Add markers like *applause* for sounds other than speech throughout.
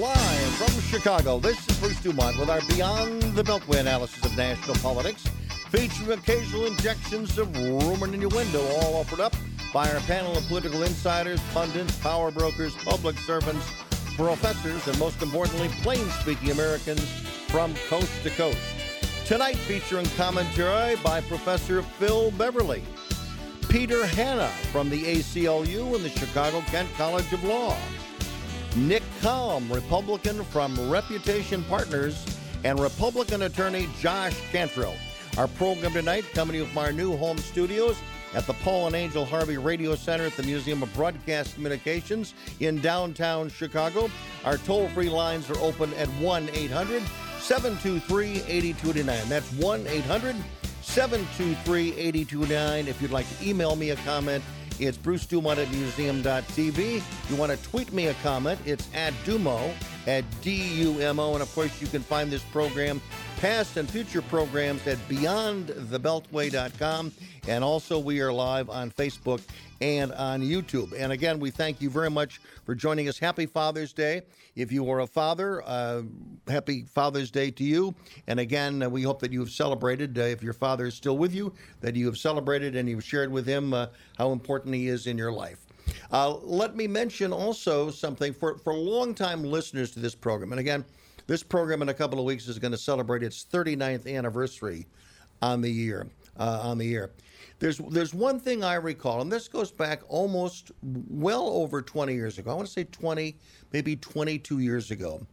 Live from Chicago, this is Bruce Dumont with our Beyond the Beltway analysis of national politics, featuring occasional injections of rumor and innuendo, all offered up by our panel of political insiders, pundits, power brokers, public servants, professors, and most importantly, plain speaking Americans from coast to coast. Tonight, featuring commentary by Professor Phil Beverly, Peter Hanna from the ACLU and the Chicago Kent College of Law. Nick Kalm, Republican from Reputation Partners, and Republican attorney Josh Cantrell. Our program tonight coming to you from our new home studios at the Paul and Angel Harvey Radio Center at the Museum of Broadcast Communications in downtown Chicago. Our toll free lines are open at 1 800 723 8229. That's 1 800 723 8229. If you'd like to email me a comment, it's Bruce Dumont at museum.tv. You want to tweet me a comment, it's at Dumo, at D-U-M-O. And of course, you can find this program, past and future programs at beyondthebeltway.com. And also, we are live on Facebook and on YouTube. And again, we thank you very much for joining us. Happy Father's Day. If you are a father, uh, happy Father's Day to you. And again, uh, we hope that you have celebrated, uh, if your father is still with you, that you have celebrated and you've shared with him uh, how important he is in your life. Uh, let me mention also something for, for longtime listeners to this program. And again, this program in a couple of weeks is going to celebrate its 39th anniversary on the year. Uh, on the year. There's there's one thing I recall, and this goes back almost well over 20 years ago. I want to say 20, maybe 22 years ago.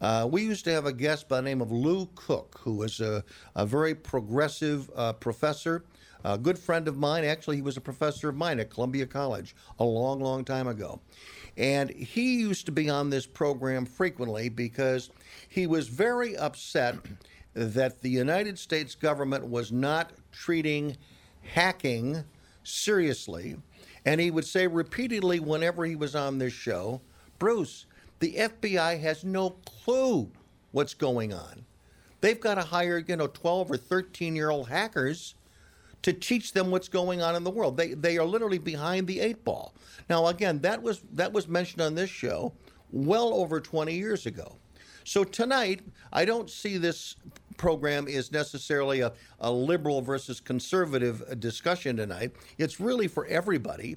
Uh, we used to have a guest by the name of Lou Cook, who was a, a very progressive uh, professor. A good friend of mine. Actually, he was a professor of mine at Columbia College a long, long time ago. And he used to be on this program frequently because he was very upset that the United States government was not treating hacking seriously. And he would say repeatedly whenever he was on this show, Bruce, the FBI has no clue what's going on. They've got to hire, you know, 12 or 13 year old hackers to teach them what's going on in the world. They, they are literally behind the eight ball. Now, again, that was, that was mentioned on this show well over 20 years ago. So tonight, I don't see this program is necessarily a, a liberal versus conservative discussion tonight. It's really for everybody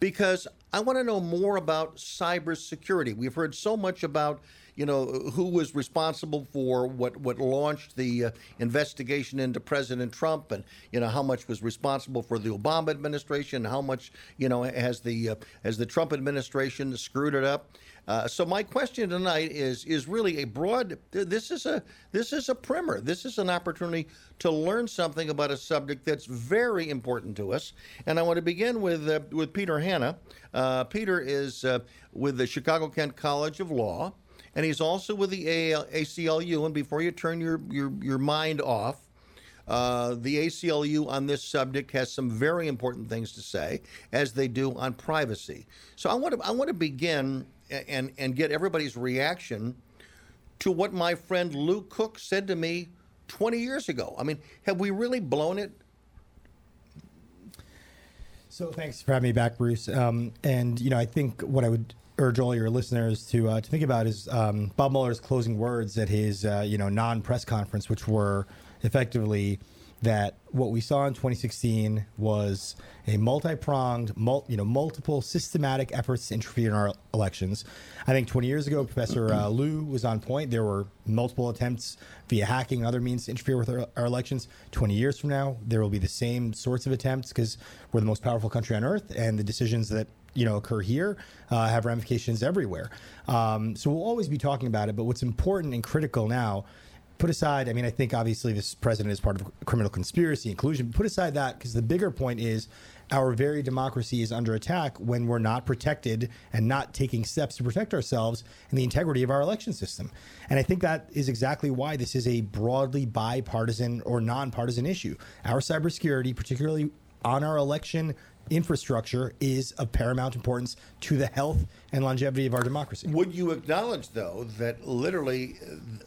because I want to know more about cybersecurity. We've heard so much about you know who was responsible for what what launched the uh, investigation into President Trump, and you know how much was responsible for the Obama administration, how much you know has the uh, has the Trump administration screwed it up. Uh, so my question tonight is is really a broad. This is a this is a primer. This is an opportunity to learn something about a subject that's very important to us. And I want to begin with uh, with Peter Hanna. Uh, Peter is uh, with the Chicago Kent College of Law, and he's also with the ACLU. And before you turn your your, your mind off. Uh, the ACLU on this subject has some very important things to say, as they do on privacy. So I want to I want to begin and and get everybody's reaction to what my friend Lou Cook said to me 20 years ago. I mean, have we really blown it? So thanks for having me back, Bruce. Um, and you know, I think what I would urge all your listeners to uh, to think about is um, Bob Mueller's closing words at his uh, you know non press conference, which were effectively that what we saw in 2016 was a multi-pronged, mul- you know, multiple systematic efforts to interfere in our elections. I think 20 years ago, Professor uh, Lou was on point. There were multiple attempts via hacking and other means to interfere with our, our elections. 20 years from now, there will be the same sorts of attempts because we're the most powerful country on earth, and the decisions that you know occur here uh, have ramifications everywhere. Um, so we'll always be talking about it. But what's important and critical now put aside, I mean, I think obviously this president is part of criminal conspiracy, inclusion. Put aside that because the bigger point is our very democracy is under attack when we're not protected and not taking steps to protect ourselves and the integrity of our election system. And I think that is exactly why this is a broadly bipartisan or nonpartisan issue. Our cybersecurity, particularly on our election infrastructure is of paramount importance to the health and longevity of our democracy. Would you acknowledge, though, that literally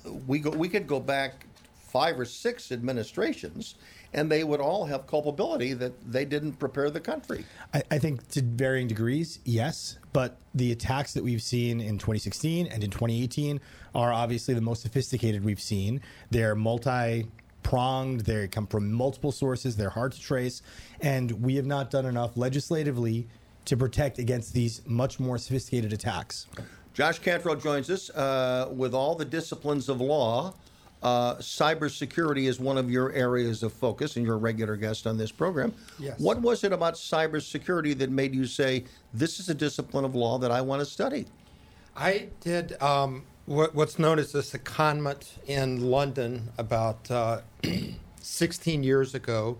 uh, we go, we could go back five or six administrations, and they would all have culpability that they didn't prepare the country. I, I, think to varying degrees, yes. But the attacks that we've seen in 2016 and in 2018 are obviously the most sophisticated we've seen. They're multi pronged, they come from multiple sources, they're hard to trace, and we have not done enough legislatively to protect against these much more sophisticated attacks. Josh Cantrell joins us uh, with all the disciplines of law. Uh, cybersecurity is one of your areas of focus, and you're a regular guest on this program. Yes. What was it about cybersecurity that made you say, this is a discipline of law that I want to study? I did um, what, what's known as a secondment in London about uh, *clears throat* 16 years ago,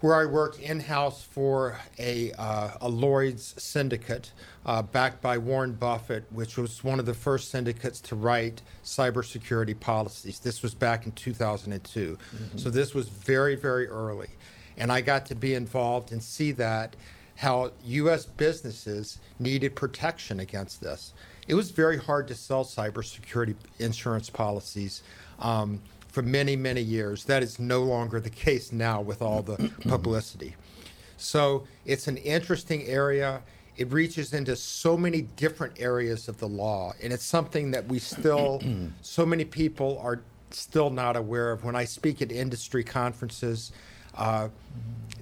where I worked in house for a, uh, a Lloyd's syndicate uh, backed by Warren Buffett, which was one of the first syndicates to write cybersecurity policies. This was back in 2002. Mm-hmm. So this was very, very early. And I got to be involved and see that how U.S. businesses needed protection against this. It was very hard to sell cybersecurity insurance policies. Um, for many, many years. That is no longer the case now with all the *clears throat* publicity. So it's an interesting area. It reaches into so many different areas of the law, and it's something that we still, *clears throat* so many people are still not aware of. When I speak at industry conferences, uh,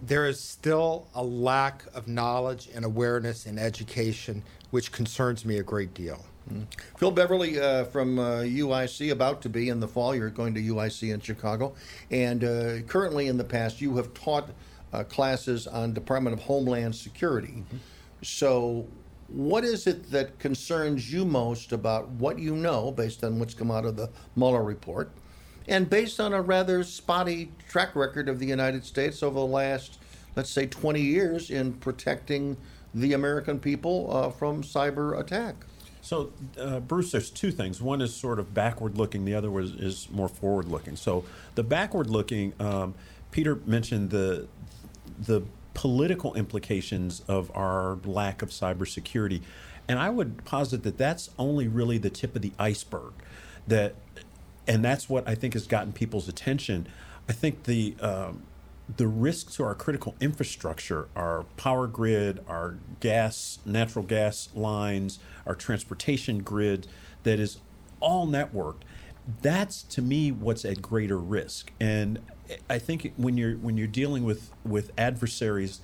there is still a lack of knowledge and awareness and education, which concerns me a great deal. Mm-hmm. Phil Beverly uh, from uh, UIC, about to be in the fall. You're going to UIC in Chicago. And uh, currently, in the past, you have taught uh, classes on Department of Homeland Security. Mm-hmm. So, what is it that concerns you most about what you know based on what's come out of the Mueller report and based on a rather spotty track record of the United States over the last, let's say, 20 years in protecting the American people uh, from cyber attack? So, uh, Bruce, there's two things. One is sort of backward looking, the other was, is more forward looking. So, the backward looking, um, Peter mentioned the, the political implications of our lack of cybersecurity. And I would posit that that's only really the tip of the iceberg. That, and that's what I think has gotten people's attention. I think the um, the risks to our critical infrastructure, our power grid, our gas, natural gas lines, our transportation grid, that is all networked. That's to me what's at greater risk. And I think when you're when you're dealing with with adversaries,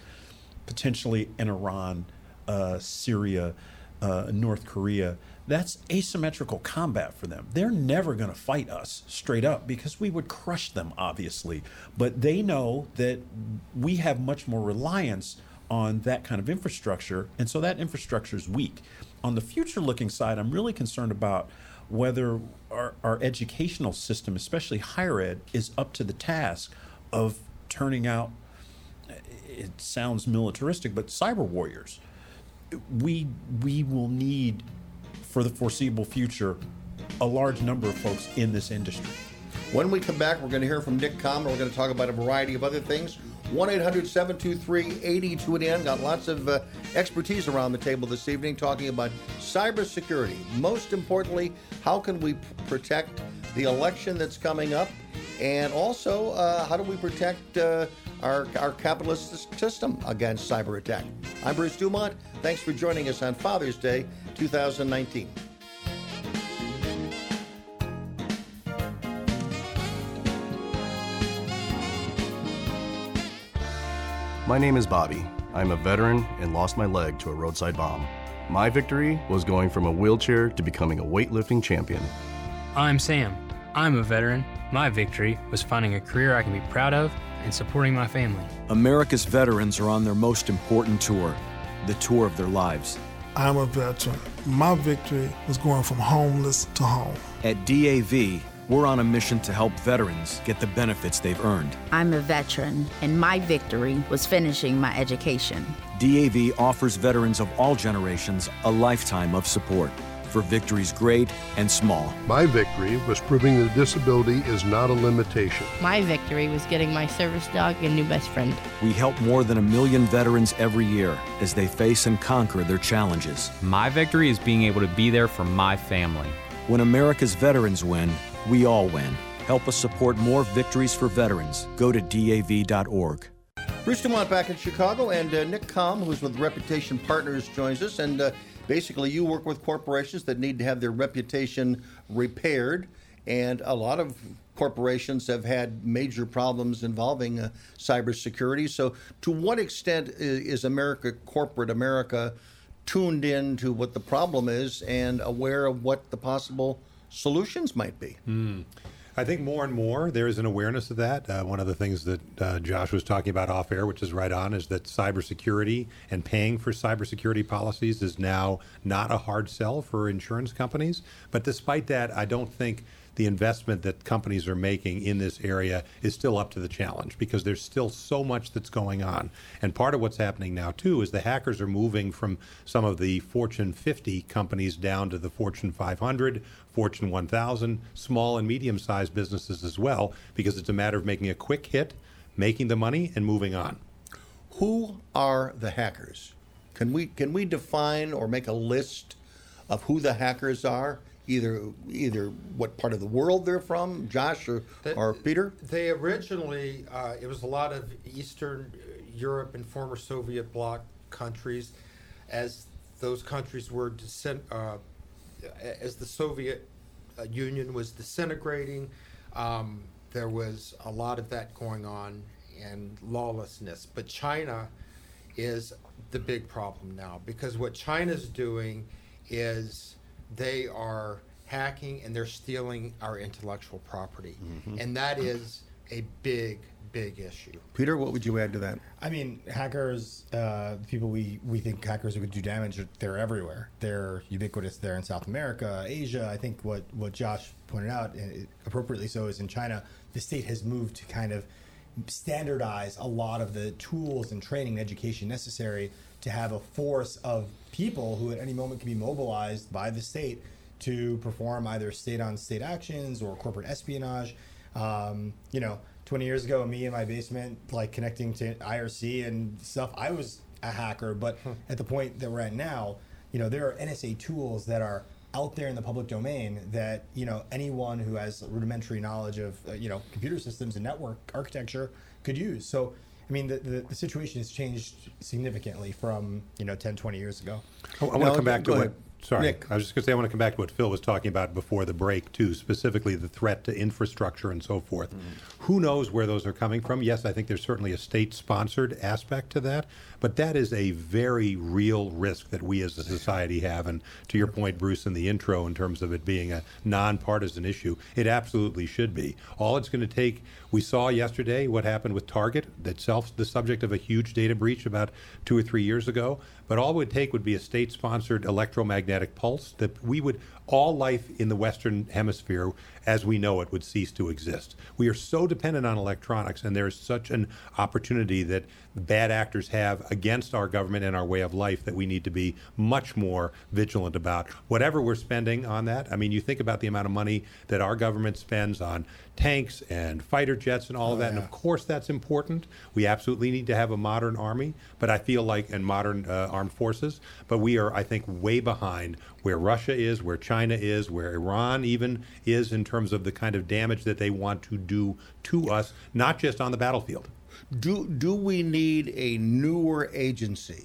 potentially in Iran, uh, Syria, uh, North Korea, that's asymmetrical combat for them. They're never going to fight us straight up because we would crush them, obviously. But they know that we have much more reliance on that kind of infrastructure, and so that infrastructure is weak. On the future looking side, I'm really concerned about whether our, our educational system, especially higher ed, is up to the task of turning out, it sounds militaristic, but cyber warriors. We, we will need for the foreseeable future a large number of folks in this industry. When we come back, we're going to hear from Nick Kalm. We're going to talk about a variety of other things. 1 800 723 8289. Got lots of uh, expertise around the table this evening talking about cybersecurity. Most importantly, how can we p- protect the election that's coming up? And also, uh, how do we protect uh, our, our capitalist system against cyber attack? I'm Bruce Dumont. Thanks for joining us on Father's Day 2019. My name is Bobby. I'm a veteran and lost my leg to a roadside bomb. My victory was going from a wheelchair to becoming a weightlifting champion. I'm Sam. I'm a veteran. My victory was finding a career I can be proud of and supporting my family. America's veterans are on their most important tour, the tour of their lives. I'm a veteran. My victory was going from homeless to home. At DAV, we're on a mission to help veterans get the benefits they've earned. I'm a veteran, and my victory was finishing my education. DAV offers veterans of all generations a lifetime of support for victories great and small. My victory was proving that disability is not a limitation. My victory was getting my service dog a new best friend. We help more than a million veterans every year as they face and conquer their challenges. My victory is being able to be there for my family. When America's veterans win, we all win. Help us support more victories for veterans. Go to DAV.org. Bruce Dumont back in Chicago, and uh, Nick Kalm, who's with Reputation Partners, joins us. And uh, basically, you work with corporations that need to have their reputation repaired, and a lot of corporations have had major problems involving uh, cybersecurity. So, to what extent is, America, corporate America, tuned in to what the problem is and aware of what the possible solutions might be? Mm. I think more and more there is an awareness of that. Uh, one of the things that uh, Josh was talking about off air, which is right on, is that cybersecurity and paying for cybersecurity policies is now not a hard sell for insurance companies. But despite that, I don't think the investment that companies are making in this area is still up to the challenge because there's still so much that's going on. And part of what's happening now, too, is the hackers are moving from some of the Fortune 50 companies down to the Fortune 500, Fortune 1000, small and medium sized businesses as well, because it's a matter of making a quick hit, making the money, and moving on. Who are the hackers? Can we can we define or make a list of who the hackers are? Either either what part of the world they're from, Josh or, That- or Peter? They originally, uh, it was a lot of Eastern Europe and former Soviet bloc countries, as those countries were disen- uh, as the Soviet uh, Union was disintegrating. Um, there was a lot of that going on and lawlessness. But China is the big problem now because what China's doing is they are hacking and they're stealing our intellectual property. And that is a big, big issue. Peter, what would you add to that? I mean, hackers, uh, people we, we think hackers who could do damage, they're everywhere. They're ubiquitous there in South America, Asia. I think what, what Josh pointed out, appropriately so, is in China, the state has moved to kind of standardize a lot of the tools and training and education necessary to have a force of people who at any moment can be mobilized by the state to perform either state on state actions or corporate espionage. Um, you know, 20 years ago, me in my basement, like connecting to IRC and stuff, I was a hacker. But at the point that we're at now, you know, there are NSA tools that are out there in the public domain that you know anyone who has rudimentary knowledge of uh, you know computer systems and network architecture could use. So. I mean, the, the, the situation has changed significantly from, you know, 10, 20 years ago. I, want to come back to what. Sorry, I was just going to say I want to come back to what Phil was talking about before the break too, specifically the threat to infrastructure and so forth. Mm-hmm. Who knows where those are coming from? Yes, I think there's certainly a state-sponsored aspect to that, but that is a very real risk that we as a society have. And to your point, Bruce, in the intro, in terms of it being a nonpartisan issue, it absolutely should be. All it's going to take. We saw yesterday what happened with Target, itself the subject of a huge data breach about two or three years ago. But all it would take would be a state-sponsored electromagnetic pulse that we would all life in the Western Hemisphere, as we know it, would cease to exist. We are so dependent on electronics, and there is such an opportunity that bad actors have against our government and our way of life that we need to be much more vigilant about. Whatever we're spending on that, I mean, you think about the amount of money that our government spends on tanks and fighter jets and all of that, and of course that's important. We absolutely need to have a modern army, but I feel like and modern uh, armed forces, but we are, I think, way behind where Russia is, where China is, where Iran even is in terms of the kind of damage that they want to do to us, not just on the battlefield. Do do we need a newer agency?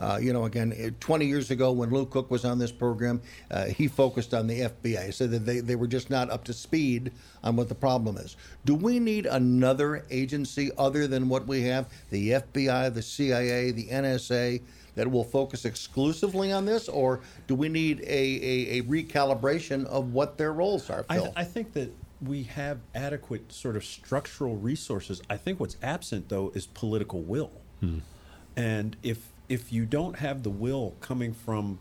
Uh, you know, again, eh, 20 years ago when Lou Cook was on this program, uh, he focused on the FBI. He said that they, they were just not up to speed on what the problem is. Do we need another agency other than what we have? The FBI, the CIA, the NSA that will focus exclusively on this? Or do we need a, a, a recalibration of what their roles are, I, th- I think that we have adequate sort of structural resources. I think what's absent, though, is political will. And if if you don't have the will coming from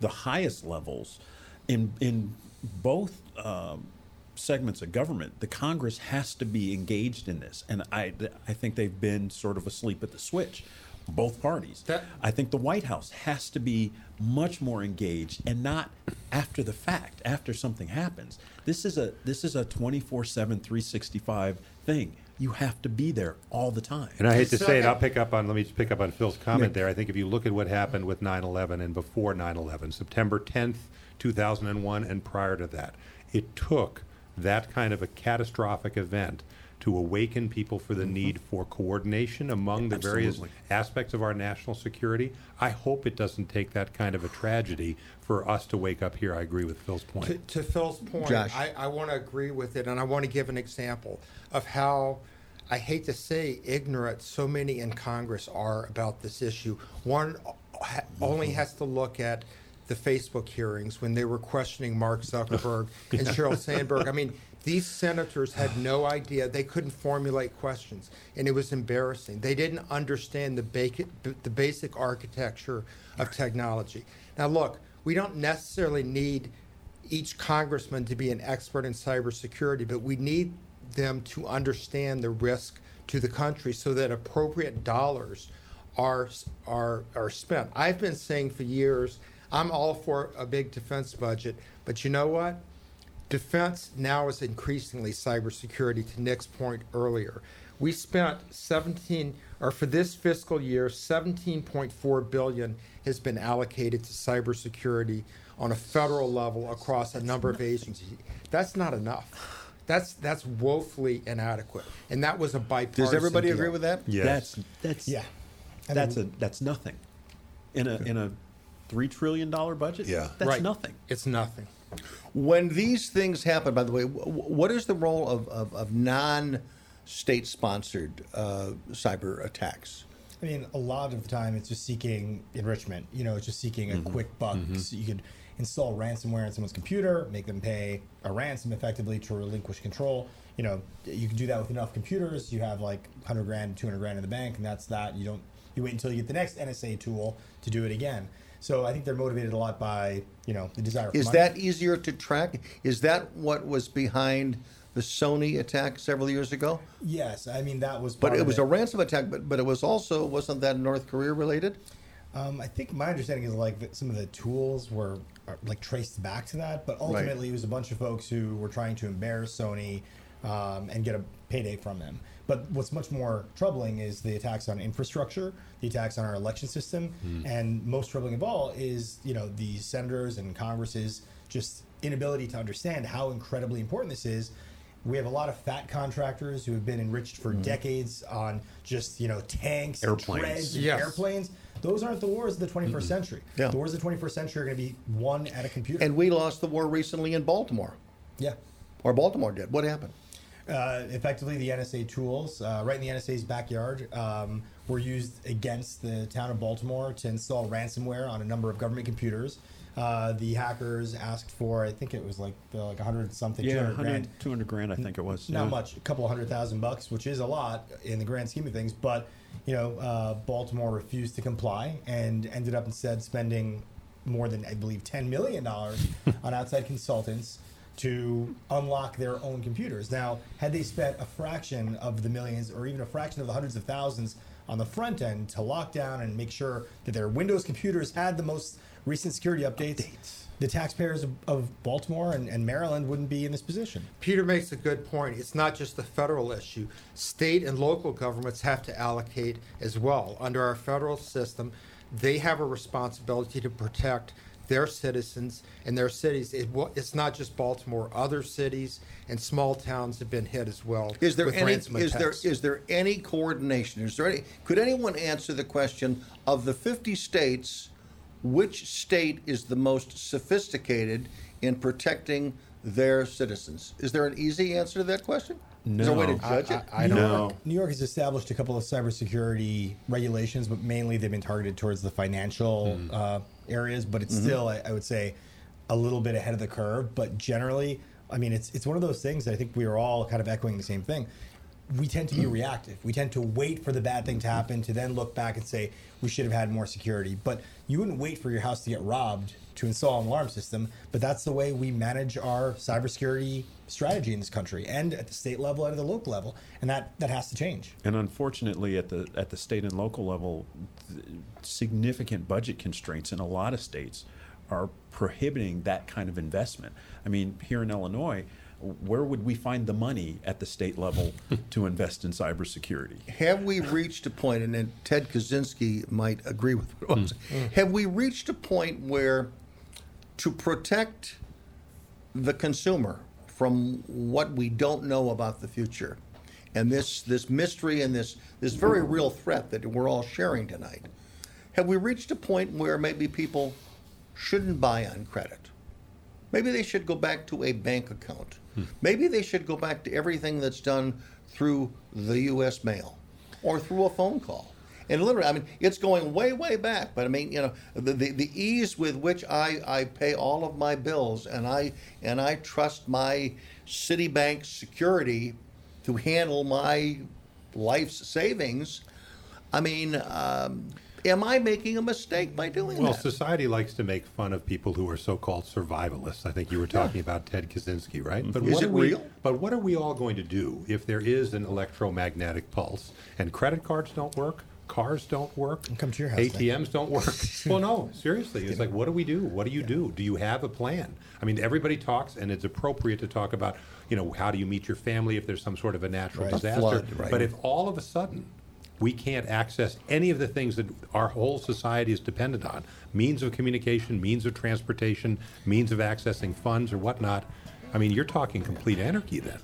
the highest levels in in both um, segments of government, the Congress has to be engaged in this. And I I think they've been sort of asleep at the switch. Both parties. I think the White House has to be much more engaged and not after the fact, after something happens. This is a this is a 24/7 365 thing. You have to be there all the time. And I hate to say it, I'll pick up on, let me just pick up on Phil's comment there. I think if you look at what happened with 9 11 and before 9 11, September 10th, 2001, and prior to that, it took that kind of a catastrophic event to awaken people for the Mm-hmm. need for coordination among the various Absolutely. aspects of our national security. I hope it doesn't take that kind of a tragedy for us to wake up here. I agree with Phil's point. To, to Phil's point, Josh. I, I want to agree with it, and I want to give an example of how I hate to say ignorant so many in Congress are about this issue. One ha- only has to look at the Facebook hearings when they were questioning Mark Zuckerberg *laughs* and Sheryl Sandberg. I mean, these senators had no idea. They couldn't formulate questions, and it was embarrassing. They didn't understand the, basic the basic architecture of technology. Now, look, we don't necessarily need each congressman to be an expert in cybersecurity, but we need them to understand the risk to the country so that appropriate dollars are are are spent. I've been saying for years, I'm all for a big defense budget, but you know what? Defense now is increasingly cybersecurity. To Nick's point earlier, we spent 17, or for this fiscal year, 17.4 billion has been allocated to cybersecurity on a federal level across a number of agencies. That's not enough. That's that's woefully inadequate, and that was a bipartisan. Does everybody deal. agree with that? Yes. That's that's Yeah. I that's mean- a that's nothing in a in a three trillion dollar budget. Yeah. that's Right. nothing. It's nothing. When these things happen, by the way, wh- wh- what is the role of, of, of non state sponsored uh, cyber attacks? I mean, a lot of the time it's just seeking enrichment. You know, it's just seeking a quick buck. So you could install ransomware on someone's computer, make them pay a ransom effectively to relinquish control. You know, you can do that with enough computers. You have like 100 grand, 200 grand in the bank, and that's that. You don't. You wait until you get the next NSA tool to do it again. So I think they're motivated a lot by you know the desire. For Is money. that easier to track? Is that what was behind the Sony attack several years ago? Yes, I mean that was. But it was a ransom attack, but, but it was also, wasn't that North Korea related? Um, I think my understanding is like some of the tools were uh, like traced back to that, but ultimately it was a bunch of folks who were trying to embarrass Sony um, and get a payday from them. But what's much more troubling is the attacks on infrastructure, the attacks on our election system, hmm. and most troubling of all is you know the senators and Congress's just inability to understand how incredibly important this is. We have a lot of fat contractors who have been enriched for hmm. decades on just you know tanks, Airplanes. and Yes. airplanes. Those aren't the wars of the 21st century. Yeah. The wars of the 21st century are going to be won at a computer. And we lost the war recently in Baltimore, yeah. or Baltimore did. What happened? Uh, effectively, the NSA tools, uh, right in the NSA's backyard, um, were used against the town of Baltimore to install ransomware on a number of government computers. Uh, the hackers asked for, I think it was like uh, like 100 something, Yeah, 200 grand. 200 grand, I think it was. Not yeah. much, a couple hundred thousand bucks, which is a lot in the grand scheme of things. But you know, uh, Baltimore refused to comply and ended up instead spending more than I believe ten million dollars *laughs* on outside consultants to unlock their own computers. Now, had they spent a fraction of the millions, or even a fraction of the hundreds of thousands on the front end to lock down and make sure that their Windows computers had the most recent security updates. The taxpayers of, of Baltimore and, and Maryland wouldn't be in this position. Peter makes a good point. It's not just the federal issue. State and local governments have to allocate as well. Under our federal system, they have a responsibility to protect their citizens and their cities. It, it's not just Baltimore. Other cities and small towns have been hit as well. Is there with any? ransom Is there attacks. is there any coordination? Is there any? Could anyone answer the question of the fifty states? Which state is the most sophisticated in protecting their citizens? Is there an easy answer to that question? Is there a way to No. judge it? I, I don't No. know. New York has established a couple of cybersecurity regulations, but mainly they've been targeted towards the financial uh, areas. But it's mm-hmm. still, I, I would say, a little bit ahead of the curve. But generally, I mean, it's it's one of those things that I think we are all kind of echoing the same thing. We tend to be mm. reactive. We tend to wait for the bad thing to happen to then look back and say we should have had more security. But you wouldn't wait for your house to get robbed to install an alarm system. But that's the way we manage our cybersecurity strategy in this country, and at the state level and at the local level, and that that has to change. And unfortunately, at the at the state and local level, significant budget constraints in a lot of states are prohibiting that kind of investment. I mean, here in Illinois, where would we find the money at the state level *laughs* to invest in cybersecurity? Have we reached a point, and then Ted Kaczynski might agree with what I'm hmm. saying, have we reached a point where to protect the consumer from what we don't know about the future, and this this mystery and this this very real threat that we're all sharing tonight, have we reached a point where maybe people shouldn't buy on credit? Maybe they should go back to a bank account. Hmm. Maybe they should go back to everything that's done through the U.S. mail or through a phone call. And literally, I mean, it's going way, way back. But I mean, you know, the, the, the ease with which I, I pay all of my bills and I and I trust my Citibank security to handle my life's savings. I mean, um, am I making a mistake by doing well, that? Well, society likes to make fun of people who are so-called survivalists. I think you were talking yeah. about Ted Kaczynski, right? But is what it we, real? But what are we all going to do if there is an electromagnetic pulse and credit cards don't work? Cars don't work. come to your house. ATMs don't work. *laughs* well, no, seriously. It's like, what do we do? What do you yeah. do? Do you have a plan? I mean, everybody talks, and it's appropriate to talk about, you know, how do you meet your family if there's some sort of a natural right. disaster. Flood, right. But if all of a sudden we can't access any of the things that our whole society is dependent on means of communication, means of transportation, means of accessing funds or whatnot. I mean, you're talking complete anarchy then.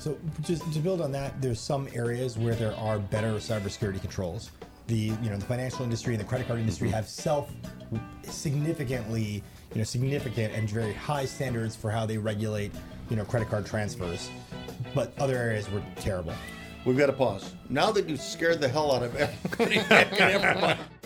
So just to build on that, there's some areas where there are better cybersecurity controls. The you know the financial industry and the credit card industry mm-hmm. have self significantly you know significant and very high standards for how they regulate you know credit card transfers, but other areas were terrible. We've got to pause. Now that you've scared the hell out of everybody. *laughs*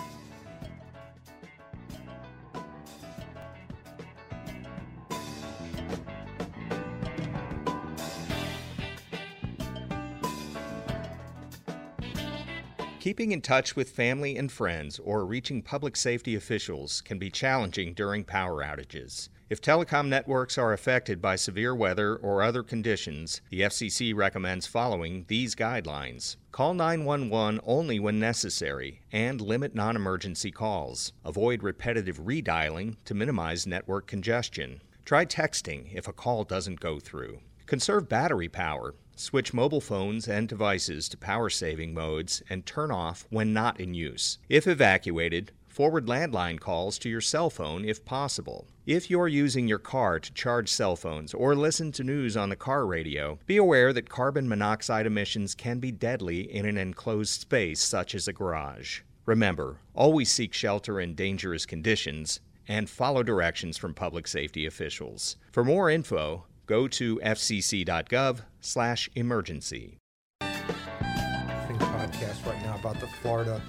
Keeping in touch with family and friends or reaching public safety officials can be challenging during power outages. If telecom networks are affected by severe weather or other conditions, the FCC recommends following these guidelines. Call 911 only when necessary and limit non emergency calls. Avoid repetitive redialing to minimize network congestion. Try texting if a call doesn't go through. Conserve battery power Switch mobile phones and devices to power saving modes and turn off when not in use. If evacuated, forward landline calls to your cell phone if possible. If you're using your car to charge cell phones or listen to news on the car radio, be aware that carbon monoxide emissions can be deadly in an enclosed space such as a garage. Remember, always seek shelter in dangerous conditions and follow directions from public safety officials. For more info, go to fcc.gov slash emergency. podcast right now about the Florida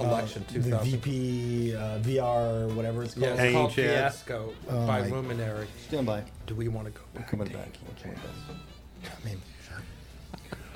election uh, 2000. The VP, uh, VR, whatever it's called. Yeah, it's called Fiasco oh by Luminary. Stand by. Do we want to go We're coming back. Okay. I mean,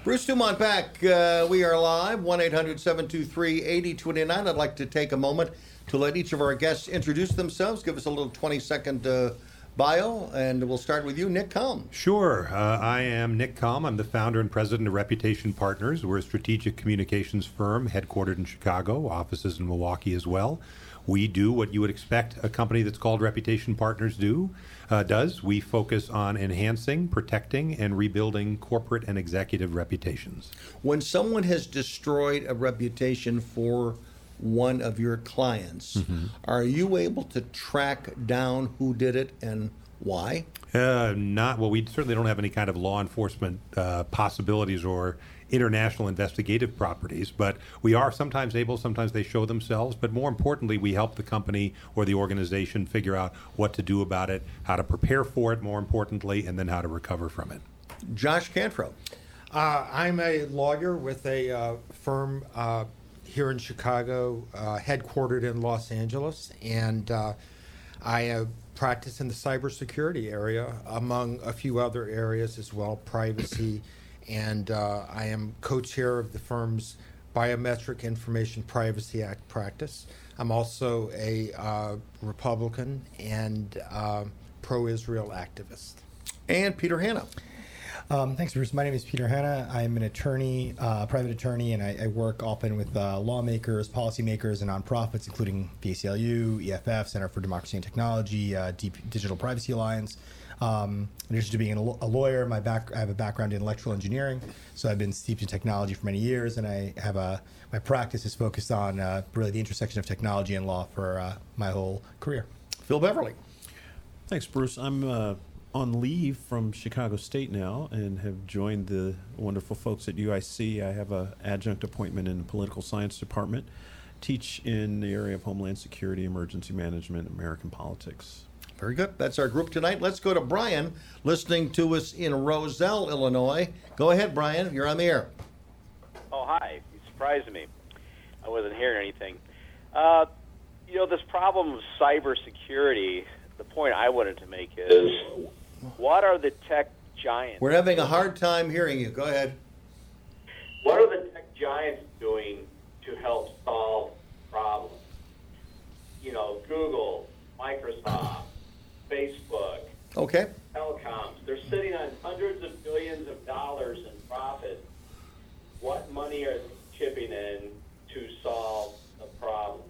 Bruce Dumont back. Uh, we are live, 1 800 723 8029. I'd like to take a moment to let each of our guests introduce themselves, give us a little 20 second uh, bio, and we'll start with you, Nick Kalm. Sure. Uh, I am Nick Kalm. I'm the founder and president of Reputation Partners. We're a strategic communications firm headquartered in Chicago, offices in Milwaukee as well. We do what you would expect a company that's called Reputation Partners do uh, does. We focus on enhancing, protecting, and rebuilding corporate and executive reputations. When someone has destroyed a reputation for one of your clients, mm-hmm. are you able to track down who did it and why? Uh, not well. We certainly don't have any kind of law enforcement uh, possibilities or international investigative properties, but we are sometimes able. Sometimes they show themselves, but more importantly, we help the company or the organization figure out what to do about it, how to prepare for it. More importantly, and then how to recover from it. Josh Cantrell. Uh, I'm a lawyer with a uh, firm uh, here in Chicago, uh, headquartered in Los Angeles, and uh, I uh, practice in the cybersecurity area, among a few other areas as well, privacy, and uh, I am co-chair of the firm's Biometric Information Privacy Act practice. I'm also a uh, Republican and pro-Israel activist. And Peter Hanna. Um, thanks, Bruce. My name is Peter Hanna. I'm an attorney, uh, private attorney, and I, I work often with uh, lawmakers, policymakers, and nonprofits, including the ACLU, EFF, Center for Democracy and Technology, uh, Deep Digital Privacy Alliance. Um, in addition to being a lawyer, my back, I have a background in electrical engineering, so I've been steeped in technology for many years, and I have a my practice is focused on uh, really the intersection of technology and law for uh, my whole career. Phil Beverly. Thanks, Bruce. I'm uh, on leave from Chicago State now and have joined the wonderful folks at UIC. I have a adjunct appointment in the political science department. Teach in the area of homeland security, emergency management, American politics. Very good. That's our group tonight. Let's go to Brian, listening to us in Roselle, Illinois. Go ahead, Brian. You're on the air. Oh, hi. You surprised me. I wasn't hearing anything. Uh, you know, this problem of cybersecurity, the point I wanted to make is what are the tech giants? We're having a hard time hearing you. Go ahead. What are the tech giants doing to help solve problems? You know, Google, Microsoft, Facebook, Okay. telecoms. They're sitting on hundreds of billions of dollars in profit. What money are they chipping in to solve the problem?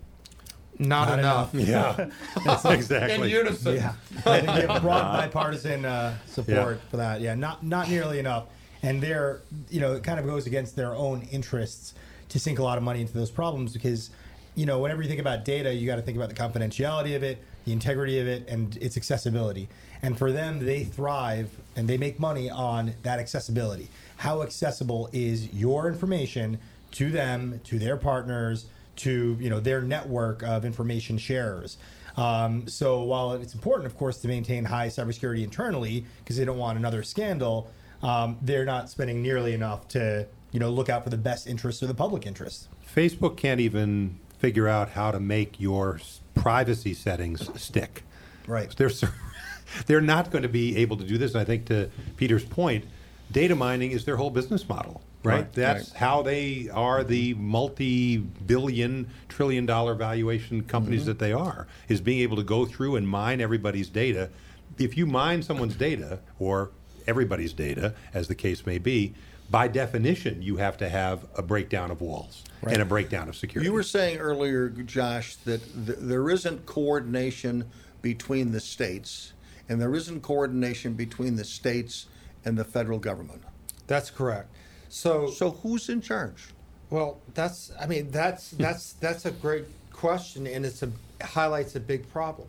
Not, Not enough. enough. Yeah. That's *laughs* *laughs* Exactly. In unison. Yeah, I think they have broad bipartisan uh, support Yeah. for that. Yeah, not not nearly enough, and they're you know it kind of goes against their own interests to sink a lot of money into those problems because you know whenever you think about data, you got to think about the confidentiality of it, the integrity of it, and its accessibility. And for them, they thrive and they make money on that accessibility. How accessible is your information to them, to their partners, to you know their network of information sharers? Um, so while it's important, of course, to maintain high cybersecurity internally because they don't want another scandal, um, they're not spending nearly enough to you know look out for the best interests or the public interest. Facebook can't even figure out how to make your privacy settings stick. Right. They're *laughs* they're not going to be able to do this. And I think to Peter's point, data mining is their whole business model. Right. Right, That's right. how they are the multi-billion, trillion-dollar valuation companies mm-hmm. that they are. Is being able to go through and mine everybody's data. If you mine someone's data or everybody's data, as the case may be, by definition, you have to have a breakdown of walls and a breakdown of security. You were saying earlier, Josh, that th- there isn't coordination between the states, and there isn't coordination between the states and the federal government. That's correct. So, so who's in charge? Well, that's I mean that's *laughs* that's that's a great question, and it's a highlights a big problem.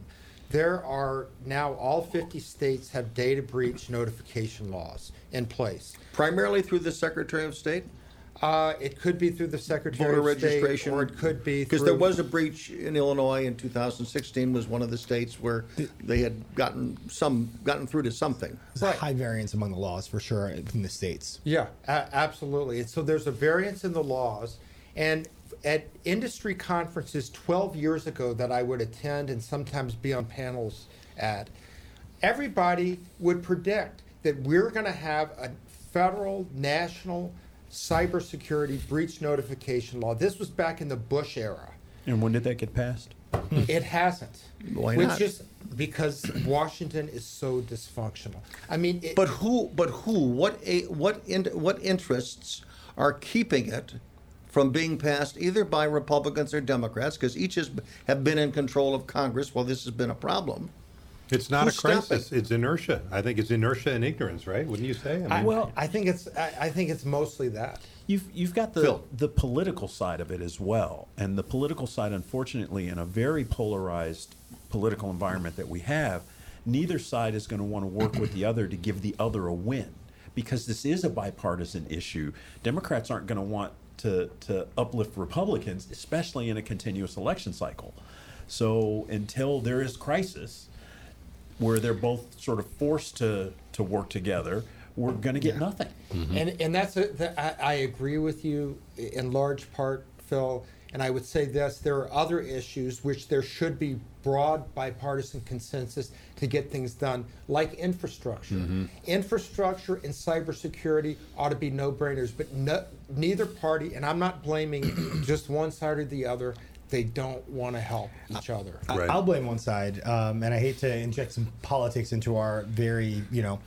There are now all 50 states have data breach notification laws in place. Primarily through the Secretary of State? Uh, it could be through the Secretary Voter of State, registration, or it could be because there was a breach in Illinois in 2016. Was one of the states where they had gotten some gotten through to something. There's a high variance among the laws for sure in the states. Yeah, a- absolutely. And so there's a variance in the laws. And at industry conferences 12 years ago that I would attend and sometimes be on panels at, everybody would predict that we're going to have a federal, national cybersecurity breach notification law. This was back in the Bush era. And when did that get passed? It hasn't. Why which not? is because Washington is so dysfunctional. I mean, it, But who? But who? What? A, what? In, what interests are keeping it from being passed either by Republicans or Democrats? Because each has have been in control of Congress while this has been a problem. It's not Who's a crisis. stopping? It's inertia. I think it's inertia and ignorance, right? Wouldn't you say? I, mean- well, I think it's I, I think it's mostly that. You've you've got the Phil. the political side of it as well, and the political side, unfortunately, in a very polarized political environment that we have, neither side is going to want to work with the other to give the other a win, because this is a bipartisan issue. Democrats aren't going to want to to uplift Republicans, especially in a continuous election cycle. So until there is crisis, where they're both sort of forced to to work together, we're going to get nothing. Mm-hmm. And and that's a, that I, I agree with you in large part, Phil. And I would say this: there are other issues which there should be broad bipartisan consensus to get things done, like infrastructure. Mm-hmm. Infrastructure and cybersecurity ought to be no-brainers, but no, neither party, and I'm not blaming just one side or the other. They don't want to help each other. I- I'll blame one side, um, and I hate to inject some politics into our very, you know,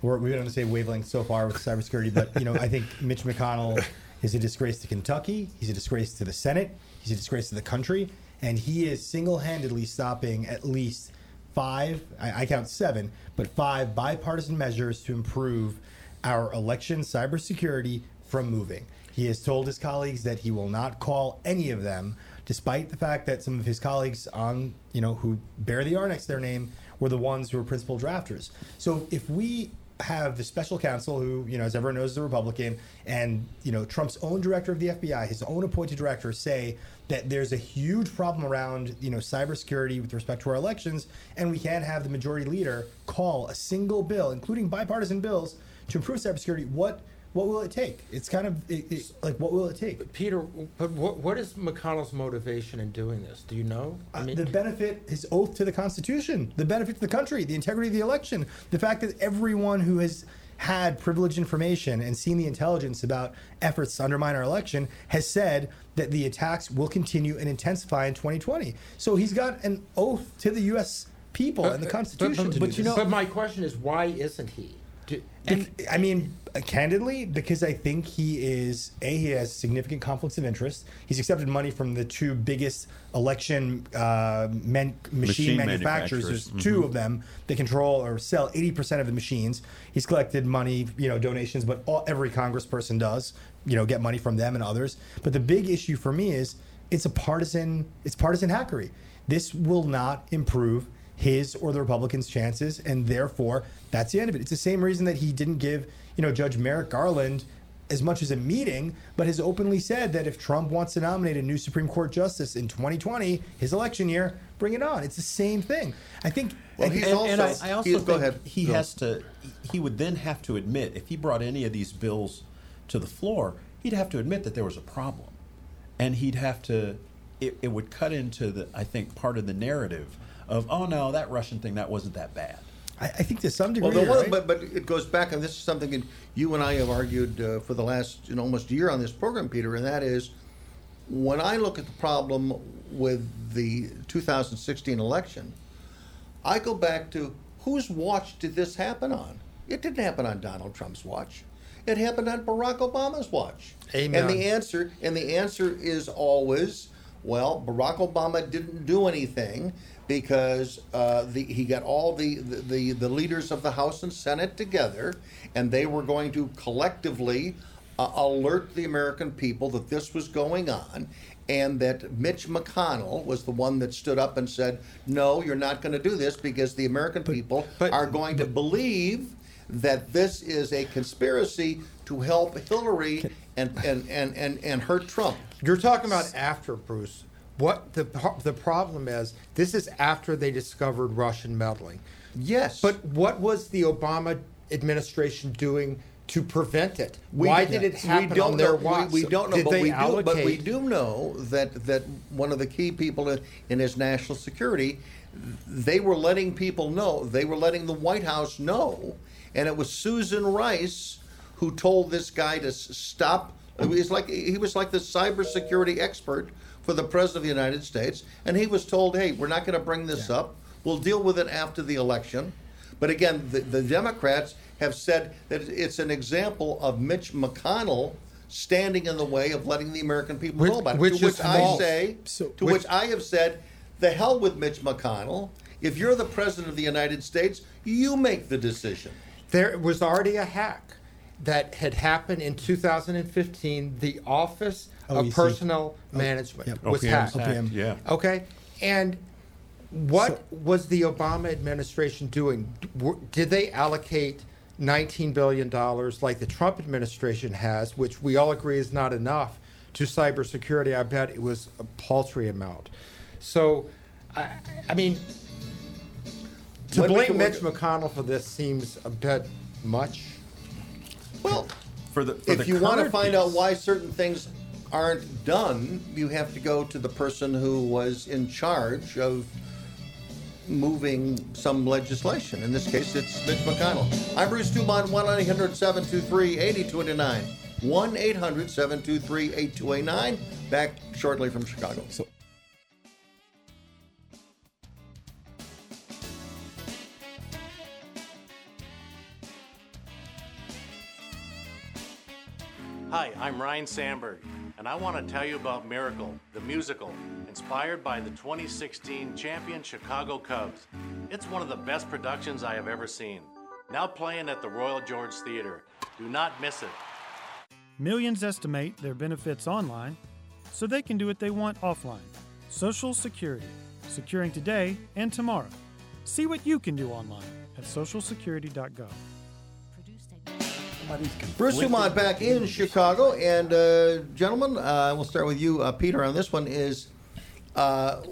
we're, we've been on the same wavelength so far with cybersecurity, but you know, I think Mitch McConnell is a disgrace to Kentucky. He's a disgrace to the Senate. He's a disgrace to the country, and he is single-handedly stopping at least five. I, I count seven, but five bipartisan measures to improve our election cybersecurity from moving. He has told his colleagues that he will not call any of them, despite the fact that some of his colleagues on, you know, who bear the R next to their name were the ones who were principal drafters. So if we have the special counsel who, you know, as everyone knows, is a Republican, and you know, Trump's own director of the FBI, his own appointed director, say that there's a huge problem around, you know, cybersecurity with respect to our elections, and we can't have the majority leader call a single bill, including bipartisan bills, to improve cybersecurity. What what will it take? It's kind of it, it, like what will it take? But Peter, but what, what is McConnell's motivation in doing this? Do you know? I uh, mean, the benefit, his oath to the Constitution, the benefit to the country, the integrity of the election, the fact that everyone who has had privileged information and seen the intelligence about efforts to undermine our election has said that the attacks will continue and intensify in 2020. So he's got an oath to the U.S. people but, and the Constitution. But, but, but you know, but my question is, why isn't he? And I mean, candidly, because I think he is a he has significant conflicts of interest. He's accepted money from the two biggest election uh, men, machine, machine, manufacturers. There's mm-hmm. two of them They control or sell 80 percent of the machines. He's collected money, you know, donations, but all, every Congressperson does, you know, get money from them and others. But the big issue for me is it's a partisan it's partisan hackery. This will not improve his or the Republicans' chances, and therefore that's the end of it. It's the same reason that he didn't give, you know, Judge Merrick Garland as much as a meeting, but has openly said that if Trump wants to nominate a new Supreme Court justice in 2020, his election year, bring it on. It's the same thing. I think. Well, he's and, also, and I, I also think ahead, he go. has to. He would then have to admit if he brought any of these bills to the floor, he'd have to admit that there was a problem, and he'd have to. It, it would cut into the. I think part of the narrative of oh no that Russian thing that wasn't that bad. I, I think to some degree, well, one, right? but but it goes back, and this is something that you and I have argued uh, for the last you know, almost year on this program, Peter, and that is when I look at the problem with the 2016 election, I go back to whose watch did this happen on? It didn't happen on Donald Trump's watch. It happened on Barack Obama's watch. Amen. And the answer and the answer is always, well, Barack Obama didn't do anything because uh, the, he got all the, the, the, leaders of the House and Senate together, and they were going to collectively uh, alert the American people that this was going on, and that Mitch McConnell was the one that stood up and said, "No, you're not going to do this because the American but, people but, are going but, to believe." That this is a conspiracy to help Hillary and, and, and, and, and hurt Trump. You're talking about after, Bruce. What the the problem is, this is after they discovered Russian meddling. Yes. But what was the Obama administration doing to prevent it? We, Why did it happen we don't on their know, watch? We, we, don't know, did but we allocate? do. But we do know that that one of the key people in, in his national security, they were letting people know. They were letting the White House know, and it was Susan Rice who told this guy to stop. It was like he was like the cybersecurity expert for the President of the United States, and he was told, hey, we're not going to bring this yeah. up. We'll deal with it after the election. But again, the, the Democrats have said that it's an example of Mitch McConnell standing in the way of letting the American people which, know about it. Which to which I say, so, to which, which I have said, the hell with Mitch McConnell. If you're the president of the United States, you make the decision. There was already a hack that had happened in 2015. The Office of oh, Personnel oh, Management yep. was hacked. OPM. Yeah. Okay. And what so, was the Obama administration doing? Did they allocate $19 billion like the Trump administration has, which we all agree is not enough, to cybersecurity? I bet it was a paltry amount. So, I, I mean, to blame Mitch McConnell for this seems a bit much. Well, for the, for if the you want to find piece. out why certain things aren't done, you have to go to the person who was in charge of moving some legislation. In this case, it's Mitch McConnell. I'm Bruce Dumont, 1 800 723 8289. 1 800 723 8289. Back shortly from Chicago. So- Hi, I'm Ryne Sandberg and I want to tell you about Miracle, the musical, inspired by the 2016 champion Chicago Cubs. It's one of the best productions I have ever seen. Now playing at the Royal George Theater. Do not miss it. Millions estimate their benefits online so they can do what they want offline. Social Security, securing today and tomorrow. See what you can do online at socialsecurity.gov. Bruce Dumont back in Chicago. And, uh, gentlemen, uh, we'll start with you, uh, Peter, on this one. Is uh,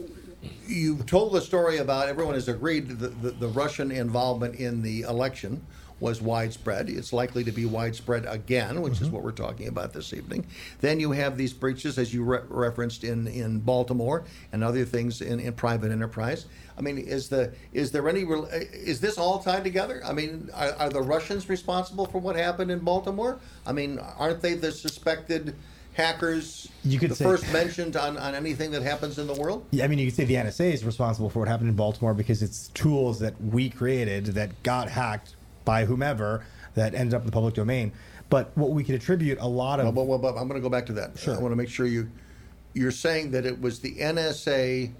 you've told the story about everyone has agreed the, the, the Russian involvement in the election was widespread. It's likely to be widespread again, which is mm-hmm. what we're talking about this evening. Then you have these breaches, as you re- referenced in, in Baltimore, and other things in, in private enterprise. I mean, is the is there any uh, is this all tied together? I mean, are, are the Russians responsible for what happened in Baltimore? I mean, aren't they the suspected hackers? You could the say- first mentioned on, on anything that happens in the world. Yeah, I mean, you could say the NSA is responsible for what happened in Baltimore because it's tools that we created that got hacked by whomever that ended up in the public domain. But what we could attribute a lot of. Well, well, well, I'm going to go back to that. Sure. I want to make sure you you're saying that it was the NSA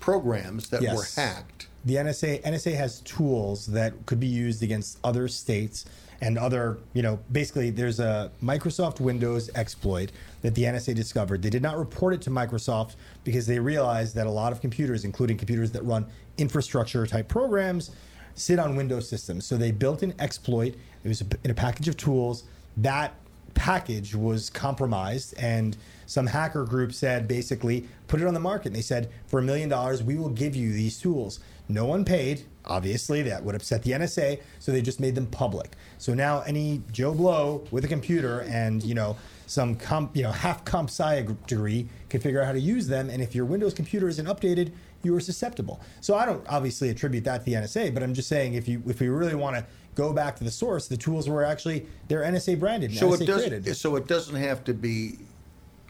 programs that Yes. were hacked. The NSA NSA has tools that could be used against other states and other, you know, basically there's a Microsoft Windows exploit that the NSA discovered. They did not report it to Microsoft because they realized that a lot of computers, including computers that run infrastructure type programs, sit on Windows systems. So they built an exploit. It was in a package of tools. That package was compromised and some hacker group said basically put it on the market and they said for a million dollars we will give you these tools no one paid obviously that would upset the nsa so they just made them public so now any joe blow with a computer and you know some comp you know half comp sci degree can figure out how to use them and if your windows computer isn't updated you were susceptible so i don't obviously attribute that to the nsa but i'm just saying if you if we really want to go back to the source the tools were actually they're nsa branded So NSA it doesn't. created. So it doesn't have to be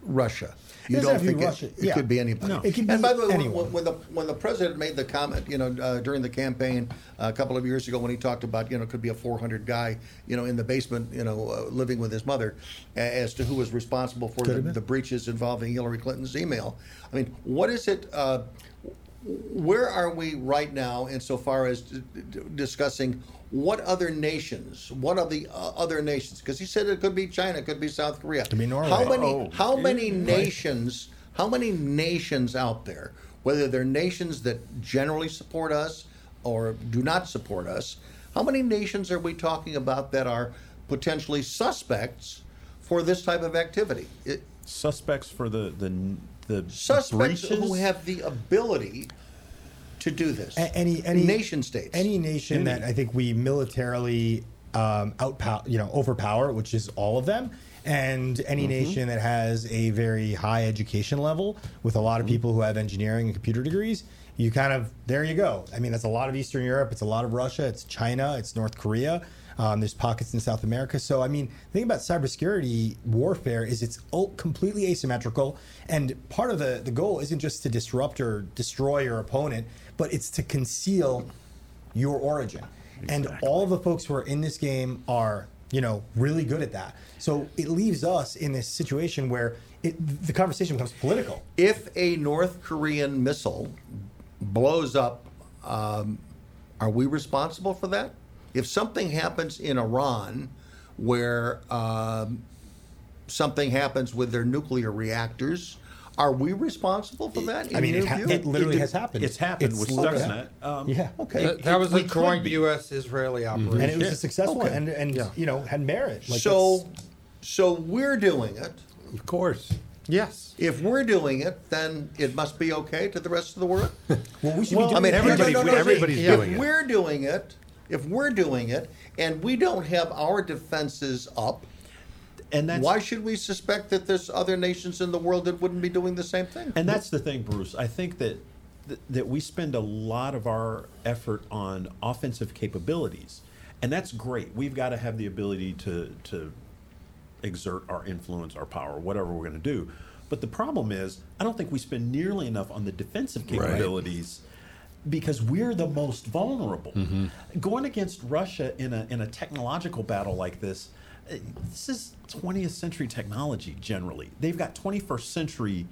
Russia. You doesn't don't have to be think it, Russia. it Yeah. could be anybody. No. It could and by the way, when, anyone. when the when the president made the comment, you know, uh, during the campaign uh, a couple of years ago, when he talked about, you know, it could be a 400 guy, you know, in the basement, you know, uh, living with his mother, a- as to who was responsible for the, the breaches involving Hillary Clinton's email. I mean, what is it? Where are we right now insofar as d- d- discussing what other nations, what are the uh, other nations? Because he said it could be China, it could be South Korea. Could be Norway. How many? Oh, how many right. nations? How many nations out there? Whether they're nations that generally support us or do not support us, how many nations are we talking about that are potentially suspects for this type of activity? It, Suspects for the the the suspects breaches? who have the ability to do this. A- any any nation states, any nation that I think we militarily um, outpower, you know, overpower, which is all of them, and any Mhm. nation that has a very high education level with a lot of people who have engineering and computer degrees. You kind of there you go. I mean, that's a lot of Eastern Europe. It's a lot of Russia. It's China. It's North Korea. Um, there's pockets in South America. So, I mean, the thing about cybersecurity warfare is it's all completely asymmetrical. And part of the, the goal isn't just to disrupt or destroy your opponent, but it's to conceal your origin. And all the folks who are in this game are, you know, really good at that. So it leaves us in this situation where it, the conversation becomes political. if a North Korean missile blows up, um, are we responsible for that? If something happens in Iran where um, something happens with their nuclear reactors, are we responsible for that? I mean, your it, ha- view? it literally has happened. It's happened with literally Stuxnet. happened. Um, yeah. Okay. That, that was a joint. U.S.-Israeli operation, and it was a successful Okay. and, and Yeah. you know had merit. Like so, so we're doing it. Of course. Yes. If we're doing it, then it must be okay to the rest of the world. *laughs* well, we should Well, be I doing mean, it. everybody- no, no, no, no, everybody's if doing it. we're doing it, if we're doing it, and we don't have our defenses up, and that's why should we suspect that there's other nations in the world that wouldn't be doing the same thing? And that's the thing, Bruce. I think that that we spend a lot of our effort on offensive capabilities, and that's great. We've got to have the ability to to exert our influence, our power, whatever we're going to do. But the problem is, I don't think we spend nearly enough on the defensive Right. Capabilities. Because we're the most vulnerable. Going against Russia in a in a technological battle like this, uh, this is 20th century technology generally. They've got 21st century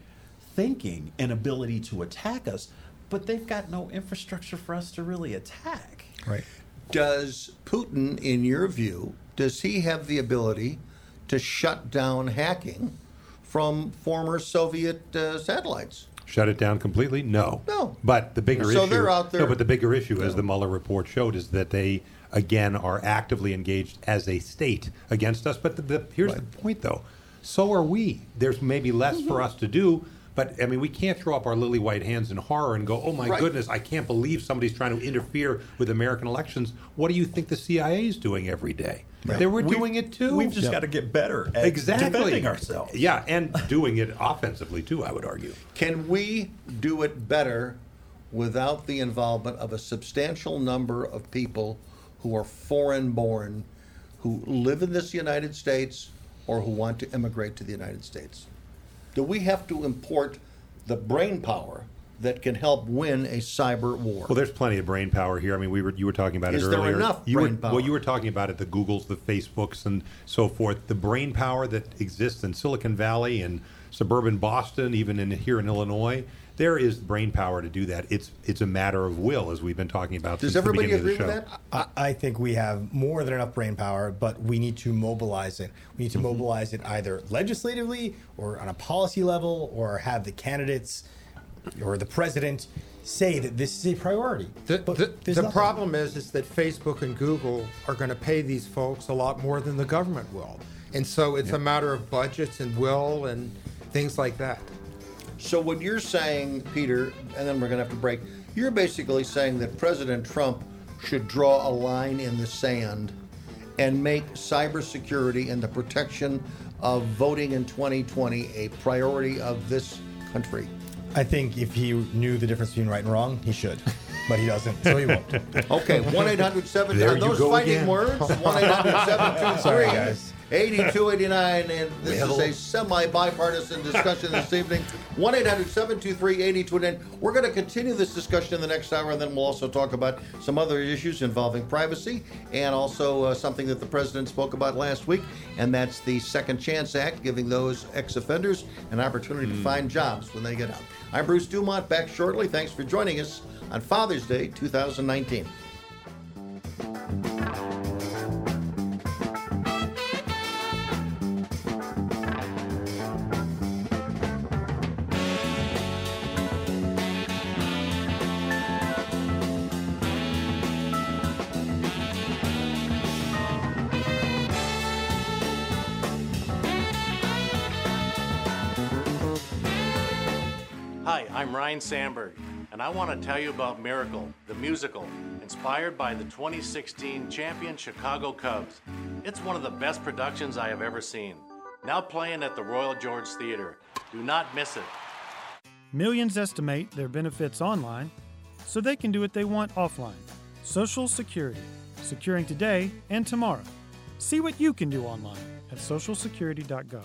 thinking and ability to attack us, but they've got no infrastructure for us to really attack. Right. Does Putin, in your view, does he have the ability to shut down hacking from former Soviet uh, satellites? Shut it down completely? No. No. But the bigger So issue. they're out there- No, but the bigger issue, as the Mueller report showed, is that they again are actively engaged as a state against us. But the, the, here's the point, though. So are we. There's maybe less Mm-hmm. for us to do. But I mean, we can't throw up our lily white hands in horror and go, "Oh my Right. goodness, I can't believe somebody's trying to interfere with American elections." What do you think the CIA is doing every day? They were We've- doing it too. We've just got to get better at exactly defending ourselves. Yeah, and doing it offensively too. I would argue. Can we do it better without the involvement of a substantial number of people who are foreign born, who live in this United States, or who want to immigrate to the United States? Do we have to import the brain power that can help win a cyber war? Well, there's plenty of brain power here. I mean, we were you were talking about Is it there earlier. enough you brain were, power? Well, you were talking about it, the Googles, the Facebooks, and so forth. The brain power that exists in Silicon Valley and suburban Boston, even in here in Illinois. There is brain power to do that. It's it's a matter of will, as we've been talking about. Does since the everybody beginning agree of the with show. that? I, I think we have more than enough brain power, but we need to mobilize it. We need to mm-hmm. mobilize it either legislatively or on a policy level, or have the candidates or the president say that this is a priority. The, But the, the problem is, is that Facebook and Google are going to pay these folks a lot more than the government will, and so it's a matter of budgets and will and things like that. So what you're saying, Peter, and then we're going to have to break. You're basically saying that President Trump should draw a line in the sand and make cybersecurity and the protection of voting in 2020 a priority of this country. I think if he knew the difference between right and wrong, he should, but he doesn't, so he won't. *laughs* Okay, 1 800 7 There Are you those go fighting again. words? *laughs* 1 800 Sorry, guys. 8289. And this is a semi bipartisan discussion this evening. 1 800 723 8289. We're going to continue this discussion in the next hour, and then we'll also talk about some other issues involving privacy and also uh, something that the president spoke about last week, and that's the Second Chance Act, giving those ex offenders an opportunity to find jobs when they get out. I'm Bruce Dumont, back shortly. Thanks for joining us on Father's Day 2019. Hi, I'm Ryne Sandberg, and I want to tell you about Miracle, the musical, inspired by the 2016 champion Chicago Cubs. It's one of the best productions I have ever seen. Now playing at the Royal George Theater. Do not miss it. Millions estimate their benefits online so they can do what they want offline. Social Security, securing today and tomorrow. See what you can do online at socialsecurity.gov.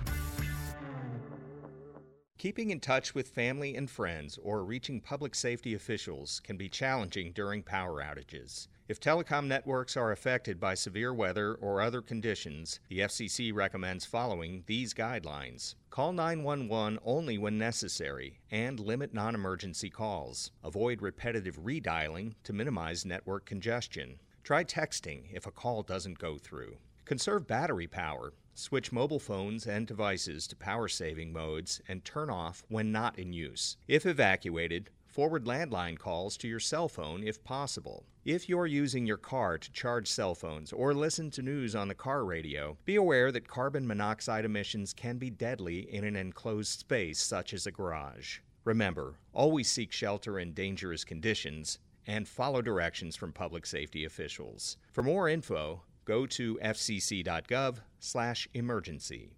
Keeping in touch with family and friends or reaching public safety officials can be challenging during power outages. If telecom networks are affected by severe weather or other conditions, the FCC recommends following these guidelines. Call 911 only when necessary and limit non emergency calls. Avoid repetitive redialing to minimize network congestion. Try texting if a call doesn't go through. Conserve battery power. Switch mobile phones and devices to power saving modes and turn off when not in use. If evacuated, forward landline calls to your cell phone if possible. If you're using your car to charge cell phones or listen to news on the car radio, be aware that carbon monoxide emissions can be deadly in an enclosed space such as a garage. Remember, always seek shelter in dangerous conditions and follow directions from public safety officials. For more info, go to fcc.gov/emergency.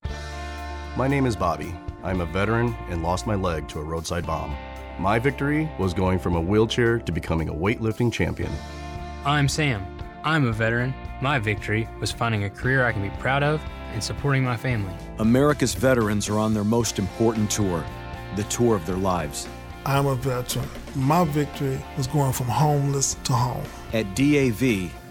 My name is Bobby. I'm a veteran and lost my leg to a roadside bomb. My victory was going from a wheelchair to becoming a weightlifting champion. I'm Sam. I'm a veteran. My victory was finding a career I can be proud of and supporting my family. America's veterans are on their most important tour. the tour of their lives. I'm a veteran. My victory was going from homeless to home. At DAV,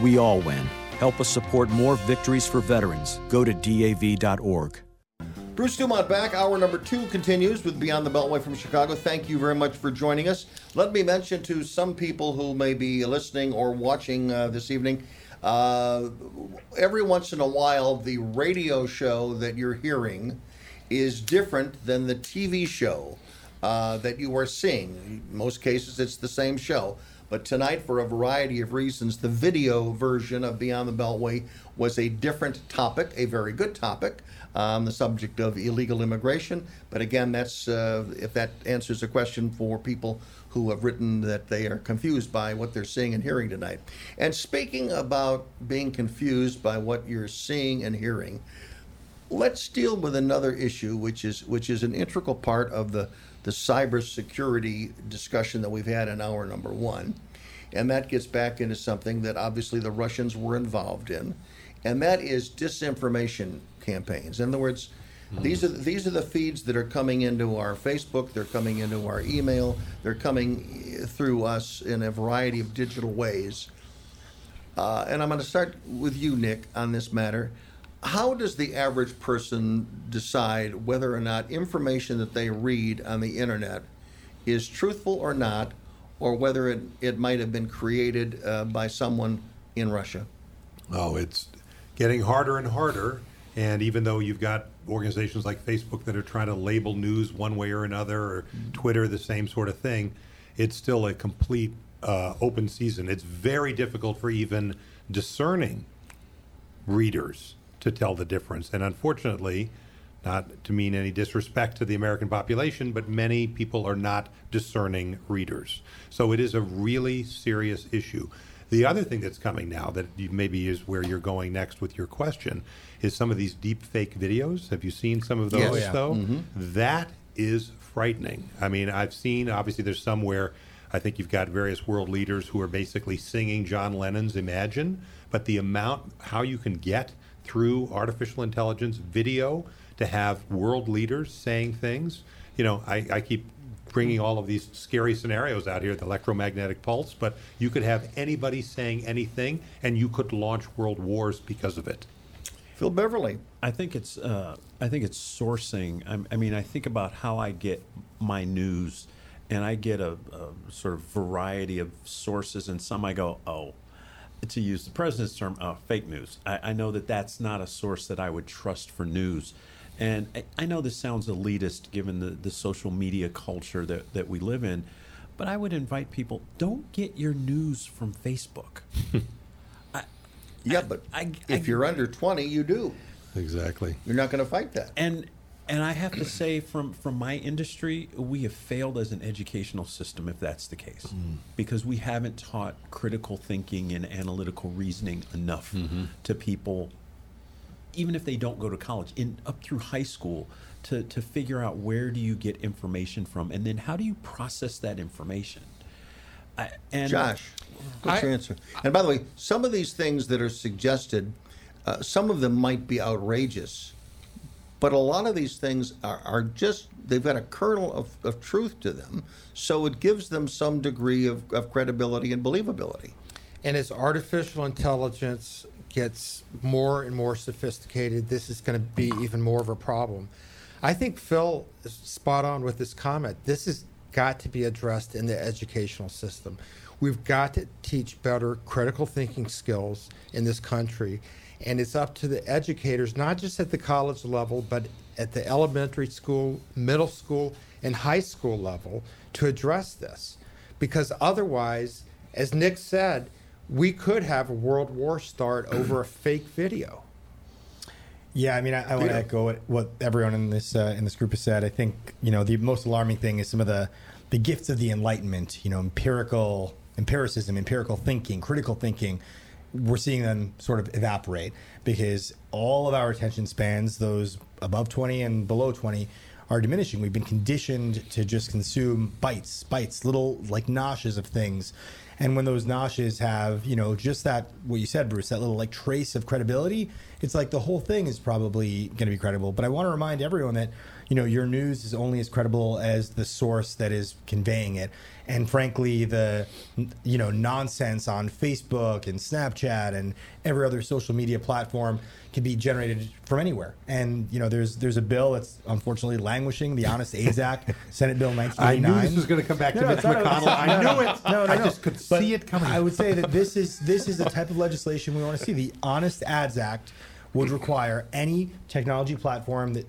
we all win. Help us support more victories for veterans. Go to DAV.org. Bruce Dumont back. Hour number two continues with Beyond the Beltway from Chicago. Thank you very much for joining us. Let me mention to some people who may be listening or watching uh, this evening uh, every once in a while, the radio show that you're hearing is different than the TV show uh, that you are seeing. In most cases, it's the same show. But tonight, for a variety of reasons, the video version of Beyond the Beltway was a different topic, a very good topic on the subject of illegal immigration. But again, that's uh, if that answers a question for people who have written that they are confused by what they're seeing and hearing tonight. And speaking about being confused by what you're seeing and hearing, let's deal with another issue, which is which is an integral part of the the cybersecurity discussion that we've had in hour number one. And that gets back into something that obviously the Russians were involved in, and that is disinformation campaigns. In other words, mm. these are these are the feeds that are coming into our Facebook, they're coming into our email, they're coming through us in a variety of digital ways. Uh, and I'm going to start with you, Nick, on this matter. How does the average person decide whether or not information that they read on the internet is truthful or not, or whether it, it might have been created uh, by someone in Russia? Oh, it's getting harder and harder. And even though you've got organizations like Facebook that are trying to label news one way or another, or mm-hmm. Twitter, the same sort of thing, it's still a complete uh, open season. It's very difficult for even discerning readers to tell the difference. And unfortunately, not to mean any disrespect to the American population, but many people are not discerning readers. So it is a really serious issue. The other thing that's coming now that maybe is where you're going next with your question is some of these deep fake videos. Have you seen some of those yes. yeah. though? Mm-hmm. That is frightening. I mean, I've seen obviously there's somewhere I think you've got various world leaders who are basically singing John Lennon's Imagine, but the amount how you can get through artificial intelligence video to have world leaders saying things. You know, I, I keep bringing all of these scary scenarios out here, the electromagnetic pulse, but you could have anybody saying anything, and you could launch world wars because of it. Phil Beverly. I think it's uh, I think it's sourcing. I, I, mean, I think about how I get my news, and I get a, a, sort of variety of sources, and some I go, oh, to use the president's term, uh, fake news. I, I know that that's not a source that I would trust for news. And I, I know this sounds elitist given the, the social media culture that, that we live in, but I would invite people don't get your news from Facebook. *laughs* I, yeah, but I, if you're under 20, you do. Exactly. You're not going to fight that. And and I have to say, from from my industry, we have failed as an educational system if that's the case, mm. because we haven't taught critical thinking and analytical reasoning enough mm-hmm. to people even if they don't go to college, in up through high school, to to figure out where do you get information from, and then how do you process that information. I, and Josh, what's I, your answer? And by the way, some of these things that are suggested, uh, some of them might be outrageous, but a lot of these things are, are just they've got a kernel of, of truth to them, so it gives them some degree of, of credibility and believability. And as artificial intelligence gets more and more sophisticated, this is going to be even more of a problem. I think Phil is spot on with this comment. This has got to be addressed in the educational system. We've got to teach better critical thinking skills in this country. And it's up to the educators, not just at the college level, but at the elementary school, middle school, and high school level to address this. Because otherwise, as Nick said, we could have a world war start *clears throat* over a fake video. Yeah, I mean, I, I want to echo what, what everyone in this uh, in this group has said. I think you know the most alarming thing is some of the the gifts of the Enlightenment. You know, empirical empiricism, empirical thinking, critical thinking. We're seeing them sort of evaporate because all of our attention spans, those above twenty and below twenty, are diminishing. We've been conditioned to just consume bites, bites, little like noshes of things. And when those noshes have, you know, just that, what you said, Bruce, that little like trace of credibility, it's like the whole thing is probably going to be credible. But I want to remind everyone that, you know, your news is only as credible as the source that is conveying it. And frankly, the, you know, nonsense on Facebook and Snapchat and every other social media platform can be generated from anywhere. And you know, there's there's a bill that's unfortunately languishing, the Honest AIDS Act, *laughs* Senate Bill 1989. I knew this was going to come back to No, Mitch McConnell. I no, knew it. No, no, I no. just could But see it coming. I would say that this is this is the type of legislation we want to see. The Honest Ads Act would require any technology platform that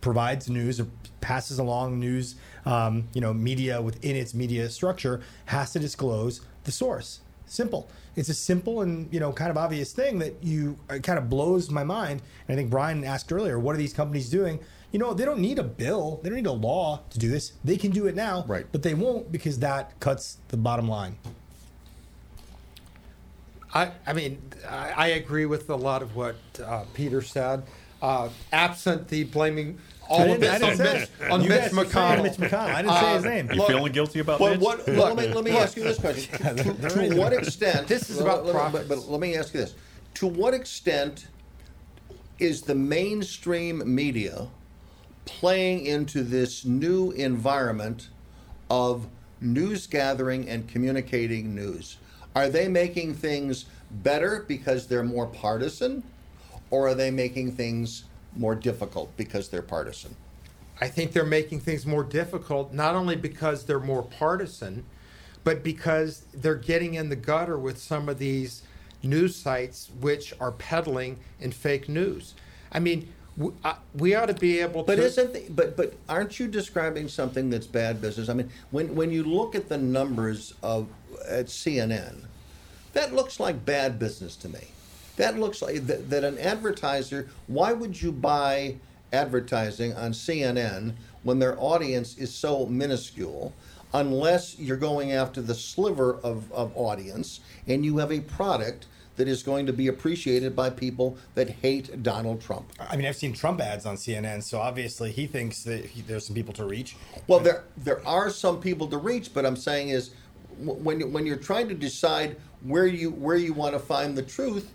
provides news or passes along news, um, you know, media within its media structure has to disclose the source. Simple. It's a simple and you know kind of obvious thing that you it kind of blows my mind. And I think Brian asked earlier, what are these companies doing? You know, they don't need a bill, they don't need a law to do this. They can do it now, right? But they won't because that cuts the bottom line. I, I mean, I, I agree with a lot of what uh, Peter said. Uh, absent the blaming all I of didn't- I this on didn't Mitch, say- on you Mitch guys McConnell. Mitch McConnell. I didn't say his name. You feeling guilty about Well, Mitch? what, let, me, let me ask you this question. *laughs* To, to what extent? This is about let, let- profits. But, but let me ask you this: To what extent is the mainstream media playing into this new environment of news gathering and communicating news? Are they making things better because they're more partisan, or are they making things more difficult because they're partisan? I think they're making things more difficult, not only because they're more partisan, but because they're getting in the gutter with some of these news sites which are peddling in fake news. I mean, uh, we ought to be able But to. isn't the, but but aren't you describing something that's bad business? I mean, when when you look at the numbers of at CNN, that looks like bad business to me. That looks like that, that an advertiser. Why would you buy advertising on CNN when their audience is so minuscule? Unless you're going after the sliver of, of audience and you have a product that is going to be appreciated by people that hate Donald Trump. I mean, I've seen Trump ads on CNN, so obviously he thinks that he, there's some people to reach. Well, there there are some people to reach, but I'm saying is when when you're trying to decide where you where you want to find the truth,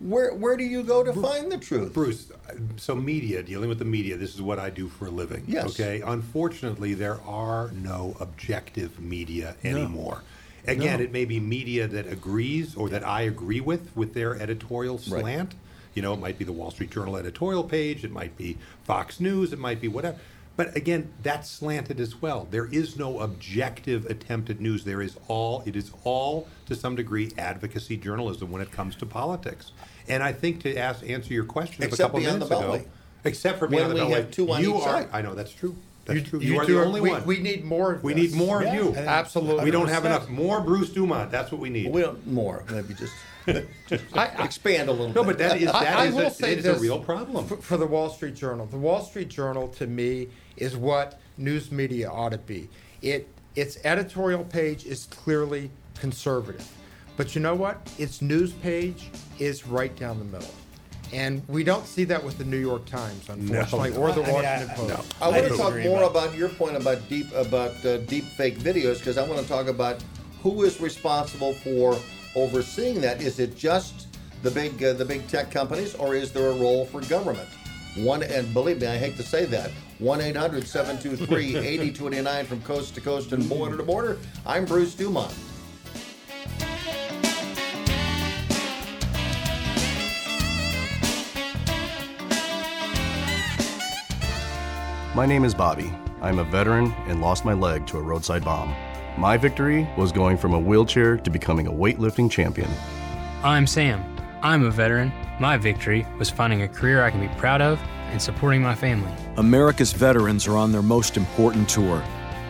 where where do you go to find the truth? Bruce, so media, dealing with the media, this is what I do for a living. Yes. Okay. Unfortunately, there are no objective media No. anymore. Again, No. it may be media that agrees or that I agree with with their editorial Right. slant. You know, it might be the Wall Street Journal editorial page, it might be Fox News, it might be whatever. But again, that's slanted as well. There is no objective attempt at news. There is all it is all to some degree advocacy journalism when it comes to politics. And I think to ask answer your question of a Except couple beyond minutes the ago, except for When beyond the we Beltway, have two on you each are, side. I know that's true. That's You- true. you You, are the only we- one. we need more of We this. need more Yeah, of you. absolutely. We don't have enough more Bruce Dumont. That's what we need. We don't more. Maybe just, *laughs* just expand a little. No, bit. but that is I- that I is will a, say it's a real problem. for, for the Wall Street Journal. The Wall Street Journal, to me, is what news media ought to be. It its editorial page is clearly conservative, but you know what? Its news page is right down the middle. And we don't see that with the New York Times, unfortunately, or the I mean, Washington I- Post. I want to talk more about your point about deep about uh, deep fake videos because I want to talk about who is responsible for overseeing that. Is it just the big uh, the big tech companies, or is there a role for government? One and believe me, I hate to say that. 1 800 723 8029 from coast to coast and border to border. I'm Bruce Dumont. My name is Bobby. I'm a veteran and lost my leg to a roadside bomb. My victory was going from a wheelchair to becoming a weightlifting champion. I'm Sam. I'm a veteran. My victory was finding a career I can be proud of and supporting my family. America's veterans are on their most important tour,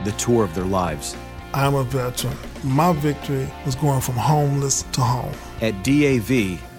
the tour of their lives. I'm a veteran. My victory was going from homeless to home. At DAV,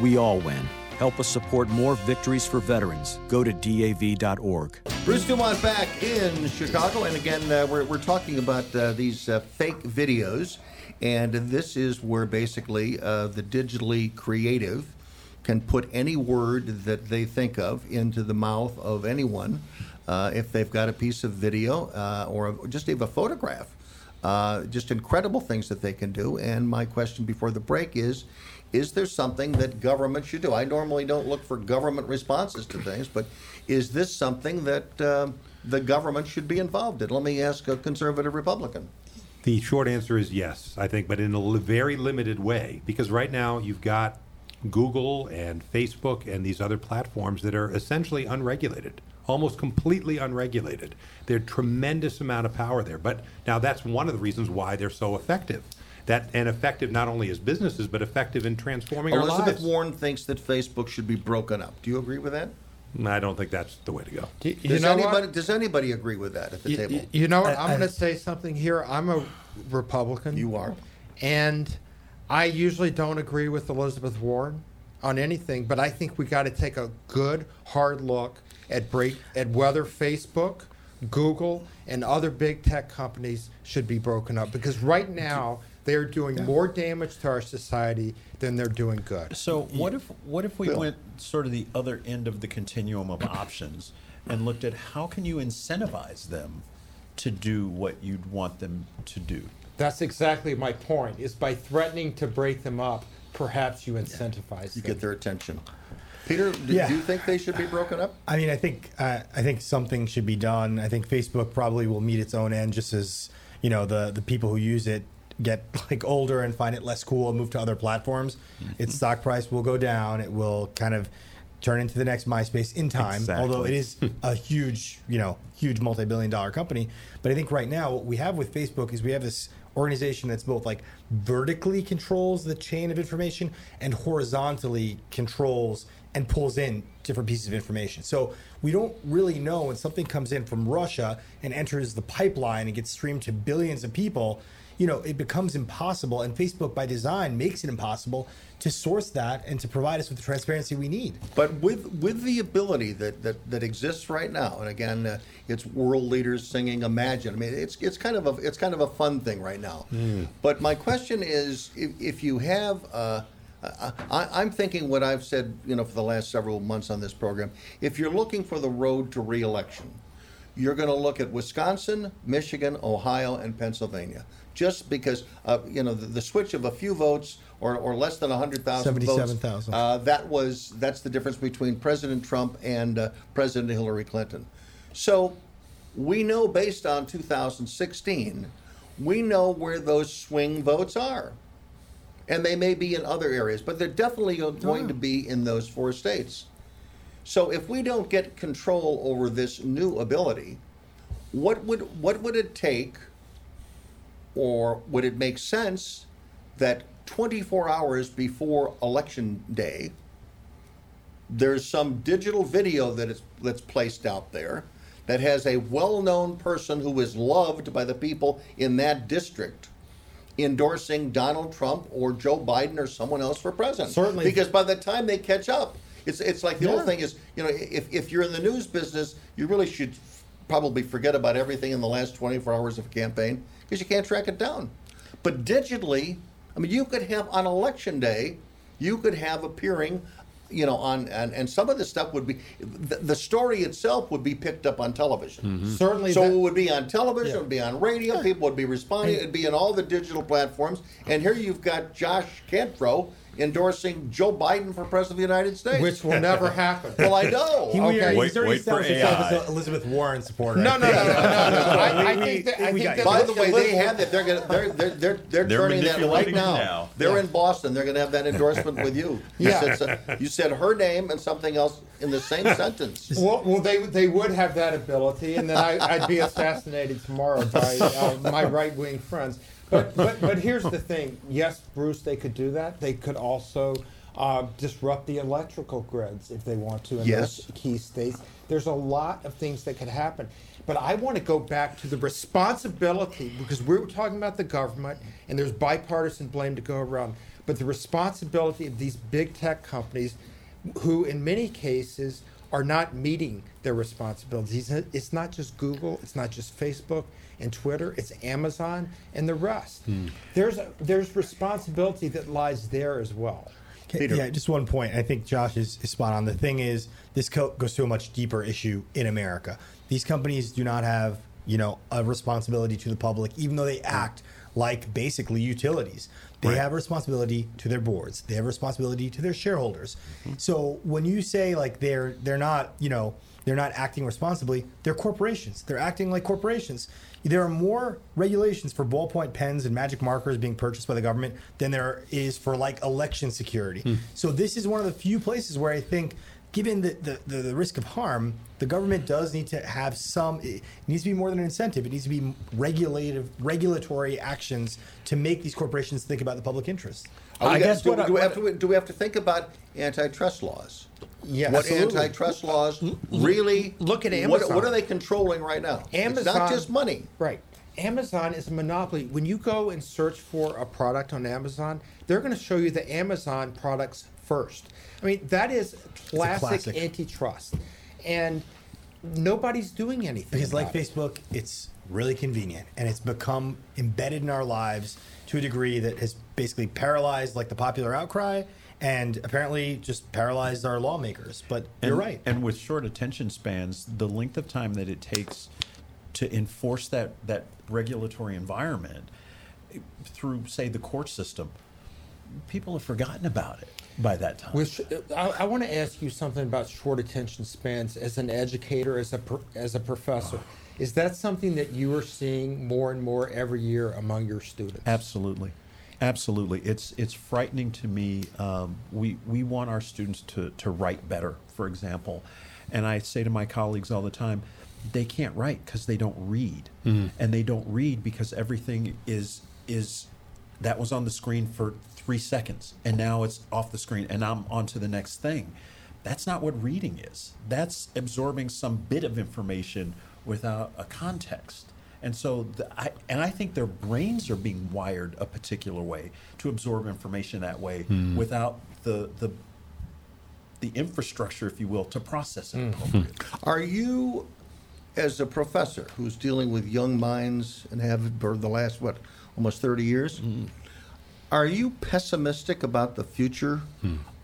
we all win. Help us support more victories for veterans. Go to DAV.org. Bruce Dumont back in Chicago. And again, uh, we're, we're talking about uh, these uh, fake videos. And this is where basically uh, the digitally creative can put any word that they think of into the mouth of anyone uh, if they've got a piece of video uh, or just even a photograph. just incredible things that they can do. And my question before the break is is there something that government should do? I normally don't look for government responses to things, but is this something that um, the government should be involved in? Let me ask a conservative Republican. The short answer is yes, I think, but in a very limited way. Because right now you've got Google and Facebook and these other platforms that are essentially unregulated, almost completely unregulated. There's tremendous amount of power there. But now that's one of the reasons why they're so effective. That and effective not only as businesses, but effective in transforming our Elizabeth lives. Warren thinks that Facebook should be broken up. Do you agree with that? I don't think that's the way to go. You does, know anybody, does anybody agree with that at the You, table? you- you know what? I- I'm going to say something here. I'm a Republican. You are. And I usually don't agree with Elizabeth Warren on anything, but I think we got to take a good, hard look at break at whether Facebook, Google, and other big tech companies should be broken up because right now they're doing more damage to our society than they're doing good. So what if what if we Bill. went sort of the other end of the continuum of *coughs* options and looked at how can you incentivize them to do what you'd want them to do? That's exactly my point. Is by threatening to break them up, perhaps you incentivize You them. get their attention. Peter, do, Yeah. you think they should be broken up? I mean, I think uh, I think something should be done. I think Facebook probably will meet its own end, just as you know the the people who use it get *laughs* like older and find it less cool and move to other platforms. Mm-hmm. Its stock price will go down. It will kind of turn into the next MySpace in time. Although it is *laughs* a huge, you know, huge multi-billion dollar company. But I think right now what we have with Facebook is we have this organization that's both like vertically controls the chain of information and horizontally controls and pulls in different pieces of information. So we don't really know when something comes in from Russia and enters the pipeline and gets streamed to billions of people, you know, it becomes impossible. And Facebook, by design, makes it impossible to source that and to provide us with the transparency we need. But with with the ability that that, that exists right now, and again, uh, it's world leaders singing "Imagine." I mean, it's it's kind of a it's kind of a fun thing right now. But my question is, if, if you have, uh, I, I'm thinking what I've said, you know, for the last several months on this program. If you're looking for the road to reelection, you're going to look at Wisconsin, Michigan, Ohio, and Pennsylvania. Just because, uh, you know, the, the switch of a few votes or, or less than 100,000 votes. 77,000. Uh, that was that's the difference between President Trump and uh, President Hillary Clinton. So we know based on 2016, we know where those swing votes are. And they may be in other areas, but they're definitely going to be in those four states. So if we don't get control over this new ability, what would what would it take or would it make sense that 24 hours before election day there's some digital video that is that's placed out there that has a well-known person who is loved by the people in that district endorsing Donald Trump or Joe Biden or someone else for president. Certainly. Because by the time they catch up, it's it's like the Yeah. old thing is, you know, if, if you're in the news business, you really should probably forget about everything in the last 24 hours of a campaign because you can't track it down. But digitally, I mean, you could have on election day, you could have appearing, you know, on and, and some of the stuff would be the, the story itself would be picked up on television. Mm-hmm. Certainly So that- it would be on television, Yeah. it would be on radio, people would be responding, it'd be in all the digital platforms. And here you've got Josh Cantro endorsing Joe Biden for president of the United States, which will never *laughs* happen. Well, I know. He, okay. He's already established himself as an Elizabeth Warren supporter. No, no, no, no, no. *laughs* no. I, I think that, I think that. By the way, they Elizabeth- had that. They're gonna. They're they're they're, they're, They're turning that right now. now. They're Yeah. in Boston. They're going to have that endorsement with you. You Yeah. said, so- you said her name and something else in the same *laughs* sentence. Well, well, they they would have that ability, and then I, I'd be assassinated tomorrow by uh, my right wing friends. But, but but here's the thing. Yes, Bruce, they could do that. They could also uh, disrupt the electrical grids if they want to in Yes. those key states. There's a lot of things that could happen. But I want to go back to the responsibility because we were talking about the government, and there's bipartisan blame to go around. But the responsibility of these big tech companies, who in many cases are not meeting their responsibilities. It's not just Google, it's not just Facebook and Twitter, it's Amazon and the rest. Hmm. There's there's responsibility that lies there as well. Okay, Yeah, just one point. I think Josh is, is spot on. The thing is, this co- goes to a much deeper issue in America. These companies do not have, you know, a responsibility to the public, even though they act like basically utilities. They Right. have responsibility to their boards. They have responsibility to their shareholders. Mm-hmm. So when you say like they're they're not, you know, they're not acting responsibly, they're corporations. They're acting like corporations. There are more regulations for ballpoint pens and magic markers being purchased by the government than there is for like election security. Hmm. So this is one of the few places where I think given the, the, the, the risk of harm, the government does need to have some. It needs to be more than an incentive. It needs to be regulative, regulatory actions to make these corporations think about the public interest. I guess do, what I- do we have what- to do we have to think about antitrust laws? Yeah, what absolutely. antitrust laws really look at Amazon. what are they controlling right now? it's not just money. Right. Amazon is a monopoly. When you go and search for a product on Amazon, they're going to show you the Amazon products first. I mean, that is classic, classic. antitrust. And nobody's doing anything. Because, like it. Facebook, it's really convenient and it's become embedded in our lives to a degree that has basically paralyzed like the popular outcry and apparently just paralyzed our lawmakers. But you're right. And with short attention spans, the length of time that it takes to enforce that, that regulatory environment through, say, the court system, people have forgotten about it by that time. With, I, I want to ask you something about short attention spans as an educator, as a as a professor. Is that something that you are seeing more and more every year among your students? Absolutely, absolutely. It's it's frightening to me. Um, we we want our students to to write better, for example, and I say to my colleagues all the time, they can't write because they don't read, Mhm. and they don't read because everything is is that was on the screen for three seconds, and now it's off the screen, and I'm on to the next thing. That's not what reading is. That's absorbing some bit of information without a context. And so, the, I, and I think their brains are being wired a particular way to absorb information that way Hmm. without the, the the infrastructure, if you will, to process it. Hmm. *laughs* Are you, as a professor who's dealing with young minds and have for the last what almost thirty years, are you pessimistic about the future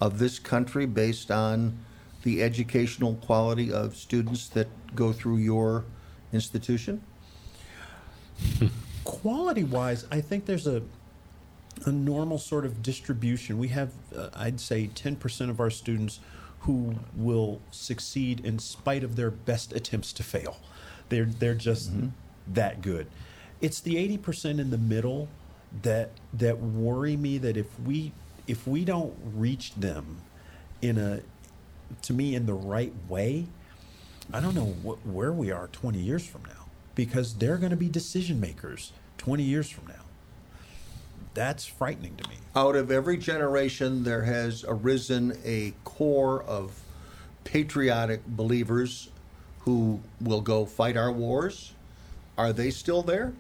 of this country based on the educational quality of students that go through your institution? *laughs* quality wise, I think there's a a normal sort of distribution. We have, uh, I'd say, 10% of our students who will succeed in spite of their best attempts to fail. They're they're just that good. It's the 80% in the middle that that worry me that if we if we don't reach them in a to me in the right way, I don't know wh- where we are 20 years from now because they're going to be decision makers 20 years from now. That's frightening to me. Out of every generation, there has arisen a core of patriotic believers who will go fight our wars. Are they still there?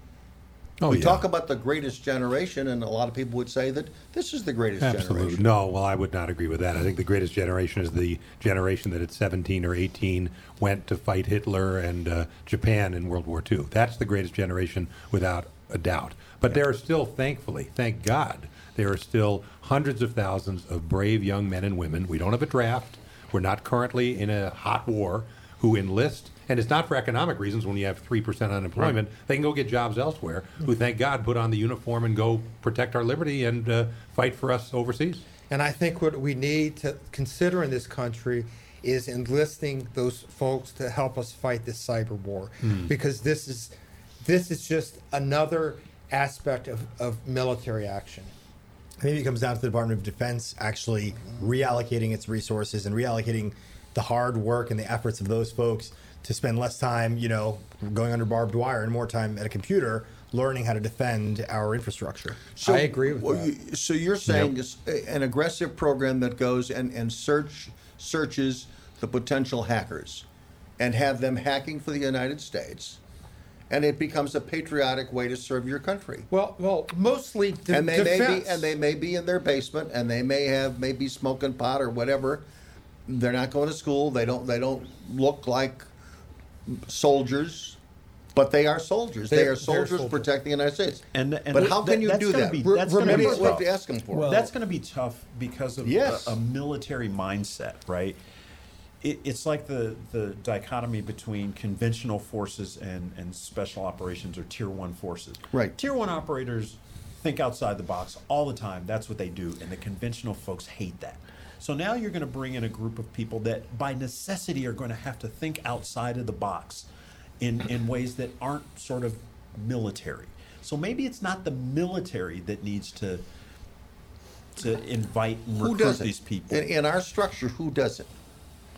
Oh, we yeah. talk about the greatest generation, and a lot of people would say that this is the greatest Absolutely. generation. No, well, I would not agree with that. I think the greatest generation is the generation that at 17 or 18 went to fight Hitler and uh, Japan in World War II. That's the greatest generation without a doubt. But there are still, thankfully, thank God, there are still hundreds of thousands of brave young men and women. We don't have a draft. We're not currently in a hot war who enlist. And it's not for economic reasons when you have 3% unemployment. They can go get jobs elsewhere, who, thank God, put on the uniform and go protect our liberty and uh, fight for us overseas. And I think what we need to consider in this country is enlisting those folks to help us fight this cyber war, Hmm. because this is this is just another aspect of, of military action. Maybe it comes down to the Department of Defense actually reallocating its resources and reallocating the hard work and the efforts of those folks to spend less time, you know, going under barbed wire and more time at a computer learning how to defend our infrastructure. So, I agree with well, you- so you're saying it's a- an aggressive program that goes and, and search searches the potential hackers and have them hacking for the United States, and it becomes a patriotic way to serve your country. Well, well, mostly de- and they may be and they may be in their basement and they may have maybe smoking pot or whatever. They're not going to school. They don't they don't look like soldiers. But they are soldiers. They They're- they're soldiers soldiers. protecting the United States. And, and but th- how that- can you do that? Be, that's gonna remember be what tough. you ask them for. that's going to be tough because of Yes. a, a military mindset, right? It, it's like the, the dichotomy between conventional forces and, and special operations or tier one forces. Right. Tier one operators think outside the box all the time. That's what they do. And the conventional folks hate that. So now you're going to bring in a group of people that by necessity are going to have to think outside of the box in, in ways that aren't sort of military. So maybe it's not the military that needs to to invite and Who recruit does it? these people. In, in our structure, who does it?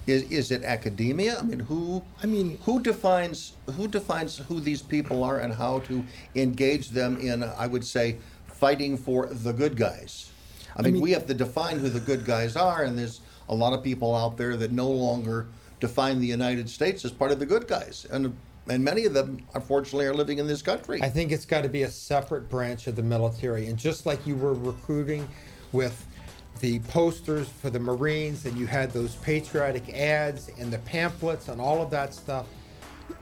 Is, is it academia? I mean, who? I mean, who defines who defines who these people are and how to engage them in? I would say, fighting for the good guys. I mean, we have to define who the good guys are, and there's a lot of people out there that no longer define the United States as part of the good guys, and and many of them, unfortunately, are living in this country. I think it's got to be a separate branch of the military. And just like you were recruiting with the posters for the Marines and you had those patriotic ads and the pamphlets and all of that stuff,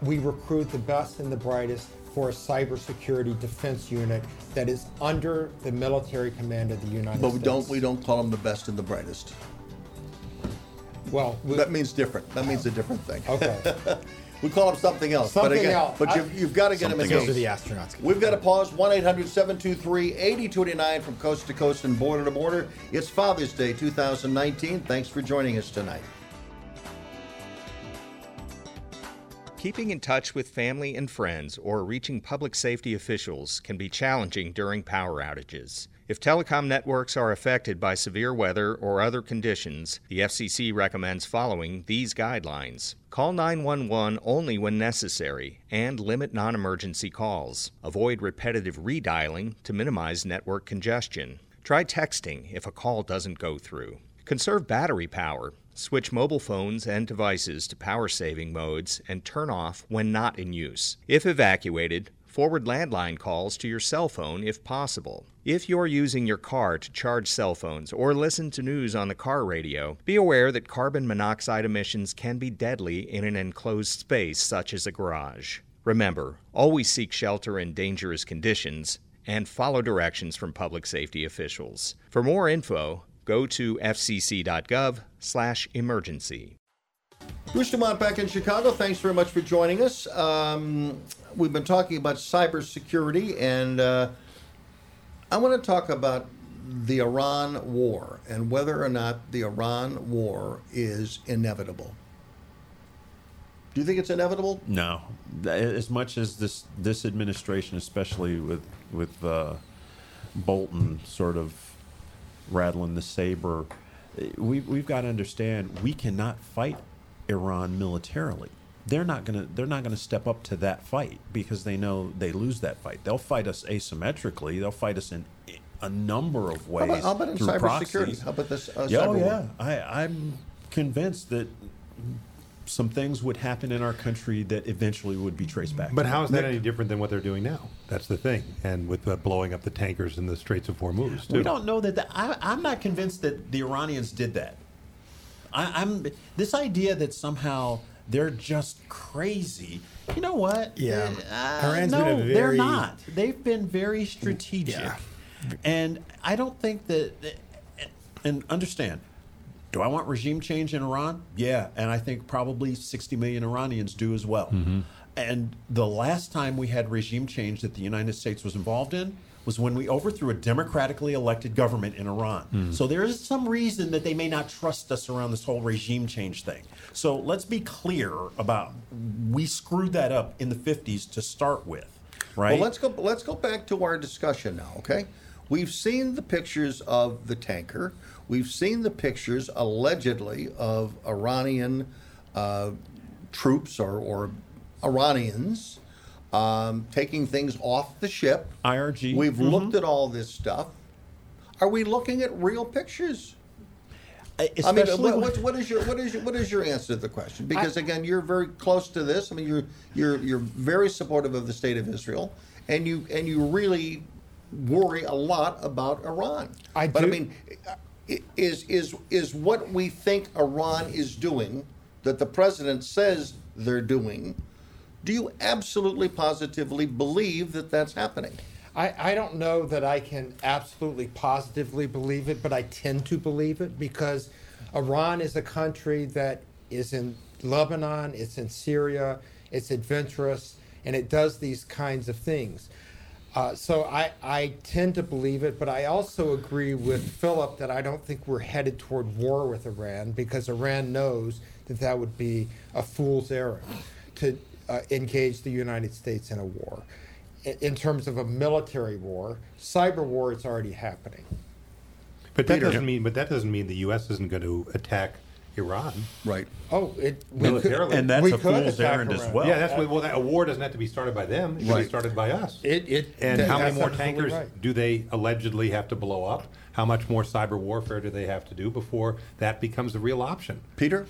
we recruit the best and the brightest for a cybersecurity defense unit that is under the military command of the United but we States. don't we don't call them the best and the brightest. Well, that means different. That means a different thing. Okay. *laughs* we call them something else. but Something again, else. But you've, you've got to get them Something else. engaged. Those the astronauts. We've got to pause. 1 800 723 8289 from coast to coast and border to border. It's Father's Day 2019. Thanks for joining us tonight. Keeping in touch with family and friends or reaching public safety officials can be challenging during power outages. If telecom networks are affected by severe weather or other conditions, the FCC recommends following these guidelines. Call 911 only when necessary and limit non emergency calls. Avoid repetitive redialing to minimize network congestion. Try texting if a call doesn't go through. Conserve battery power. Switch mobile phones and devices to power saving modes and turn off when not in use. If evacuated, forward landline calls to your cell phone if possible. If you're using your car to charge cell phones or listen to news on the car radio, be aware that carbon monoxide emissions can be deadly in an enclosed space such as a garage. Remember, always seek shelter in dangerous conditions and follow directions from public safety officials. For more info, go to fcc.gov slash emergency. Bruce Dumont back in Chicago. Thanks very much for joining us. Um, we've been talking about cybersecurity, and uh, I want to talk about the Iran war and whether or not the Iran war is inevitable. Do you think it's inevitable? No, as much as this this administration, especially with with uh, Bolton, sort of rattling the saber, we we've got to understand we cannot fight Iran militarily. They're not gonna they're not gonna step up to that fight because they know they lose that fight. They'll fight us asymmetrically. They'll fight us in a number of How ways. about, how about in through cybersecurity? proxies. How about this? Uh, Yeah, oh war? yeah, I, I'm convinced that some things would happen in our country that eventually would be traced back. But how is us. that any different than what they're doing now? That's the thing. And with uh, blowing up the tankers in the Straits of Hormuz, too. We don't know that. The, I, I'm not convinced that the Iranians did that. I, I'm this idea that somehow they're just crazy. You know what? Yeah. Uh, Iran's no, been a they're not. They've been very strategic, and I don't think that. And understand, do I want regime change in Iran? Yeah, and I think probably 60 million Iranians do as well. And the last time we had regime change that the United States was involved in was when we overthrew a democratically elected government in Iran. Mm. So there is some reason that they may not trust us around this whole regime change thing. So let's be clear about we screwed that up in the 50s to start with, right? Well, let's go. Let's go back to our discussion now. Okay, we've seen the pictures of the tanker. We've seen the pictures allegedly of Iranian uh, troops or, or Iranians um, taking things off the ship. IRG. We've Mhm. looked at all this stuff. Are we looking at real pictures? I mean, what, what, what is your what is your, what is your answer to the question? Because again, you're very close to this. I mean, you're you're you're very supportive of the state of Israel, and you and you really worry a lot about Iran. I but I do. mean, i- is is is what we think Iran is doing that the president says they're doing? Do you absolutely positively believe that that's happening? I, I don't know that I can absolutely positively believe it, but I tend to believe it because Iran is a country that is in Lebanon, it's in Syria, it's adventurous, and it does these kinds of things. Uh, so I, I tend to believe it, but I also agree with Philip that I don't think we're headed toward war with Iran because Iran knows that that would be a fool's errand to uh, engage the United States in a war. I- In terms of a military war, cyber war is already happening. But that Peter. doesn't mean. But that doesn't mean the U.S. isn't going to attack Iran. Right. Oh, it we militarily, could- And that's we a could fool's attack errand as well. Yeah, that's what, well. That, a war doesn't have to be started by them. It should Right. be started by us. It, it, and that- how many more tankers right. do they allegedly have to blow up? How much more cyber warfare do they have to do before that becomes a real option? Peter?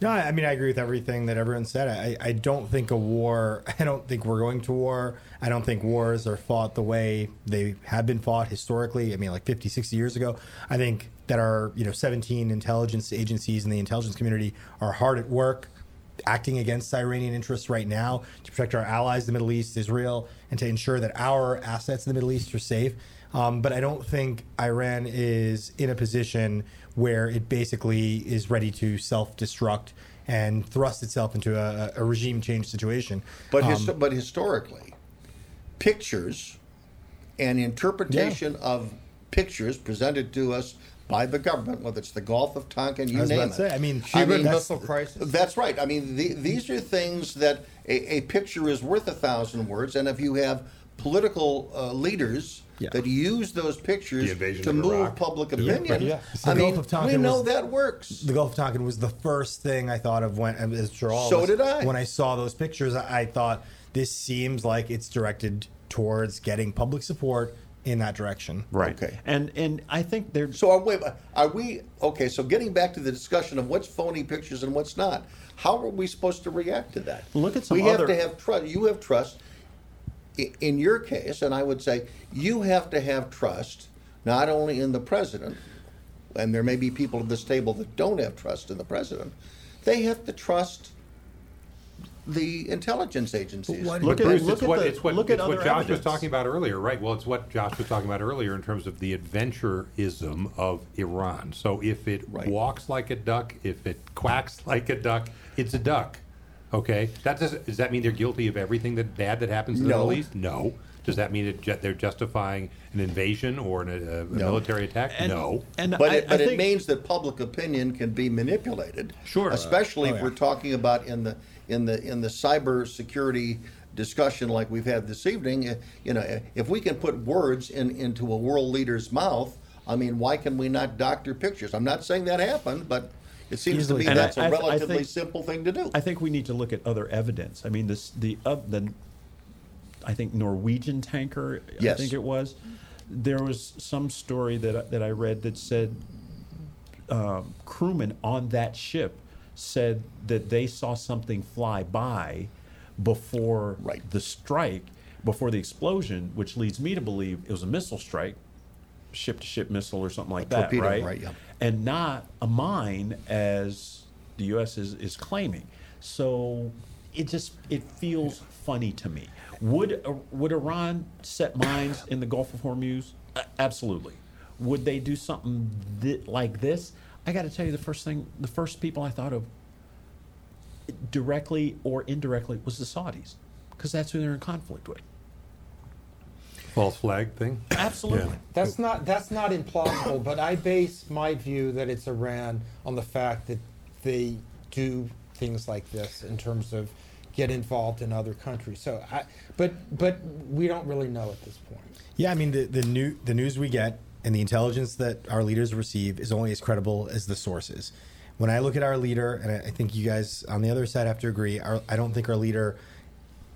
No, I I mean I agree with everything that everyone said. I, I don't think a war. *laughs* I don't think we're going to war. I don't think wars are fought the way they have been fought historically. I mean, like 50, 60 years ago. I think that our you know 17 intelligence agencies in the intelligence community are hard at work acting against Iranian interests right now to protect our allies in the Middle East, Israel, and to ensure that our assets in the Middle East are safe. Um, but I don't think Iran is in a position where it basically is ready to self destruct and thrust itself into a, a regime change situation. But Um, but historically, pictures and interpretation of pictures presented to us by the government, whether it's the Gulf of Tonkin, you I was name it. to say, I mean, I mean, Missile Crisis. That's right. I mean, the, these are things that a, a picture is worth a thousand words, and if you have political uh, leaders that use those pictures to move Iraq. public Yeah. opinion, Yeah. I The mean, of Tonkin we know was- that works. The Gulf of Tonkin was the first thing I thought of when, as of So us- did I. When I saw those pictures, I, I thought this seems like it's directed towards getting public support in that direction. Right. Okay. And and I think they're So are we, are we okay? So getting back to the discussion of what's phony pictures and what's not, how are we supposed to react to that? Look at some We have to have trust. You have trust. In your case, and I would say you have to have trust not only in the president, and there may be people at this table that don't have trust in the president. They have to trust the intelligence agencies. But Bruce, it's what, it's what, it's what Josh was talking about earlier, right? Well, it's what Josh was talking about earlier in terms of the adventurism of Iran. So if it walks like a duck, if it quacks like a duck, it's a duck. Okay, that does. Does that mean they're guilty of everything that bad that happens in the No. Middle East? No. Does that mean it, ju- they're justifying an invasion or an, uh, a, a military attack? no. but it, but it means that public opinion can be manipulated. Sure. Especially Oh, if yeah. we're talking about in the in the in the cyber security discussion like we've had this evening. eh, You know, if we can put words in into a world leader's mouth, I mean, why can we not doctor pictures? I'm not saying that happened, but it seems to me And that's a I- I relatively think- simple thing to do. I think we need to look at other evidence. I mean, this the uh, the I think Norwegian tanker. Yes. I think it was. There was some story that I- that I read that said um, crewmen on that ship said that they saw something fly by before the strike, before the explosion, which leads me to believe it was a missile strike, ship to ship missile or something like that, torpedo, right? right, yeah. And not a mine as the U.S. is, is claiming. So it just it feels funny to me. Would uh, would Iran set mines in the Gulf of Hormuz? Uh, absolutely. Would they do something thi- like this? I got to tell you, the first thing, the first people I thought of, directly or indirectly, was the Saudis. because that's who they're in conflict with. False flag thing. Absolutely. That's not that's not implausible, but I base my view that it's Iran on the fact that they do things like this in terms of get involved in other countries. So, I, but but we don't really know at this point. Yeah, I mean the the new the news we get and the intelligence that our leaders receive is only as credible as the sources. When I look at our leader, and I think you guys on the other side have to agree, our, I don't think our leader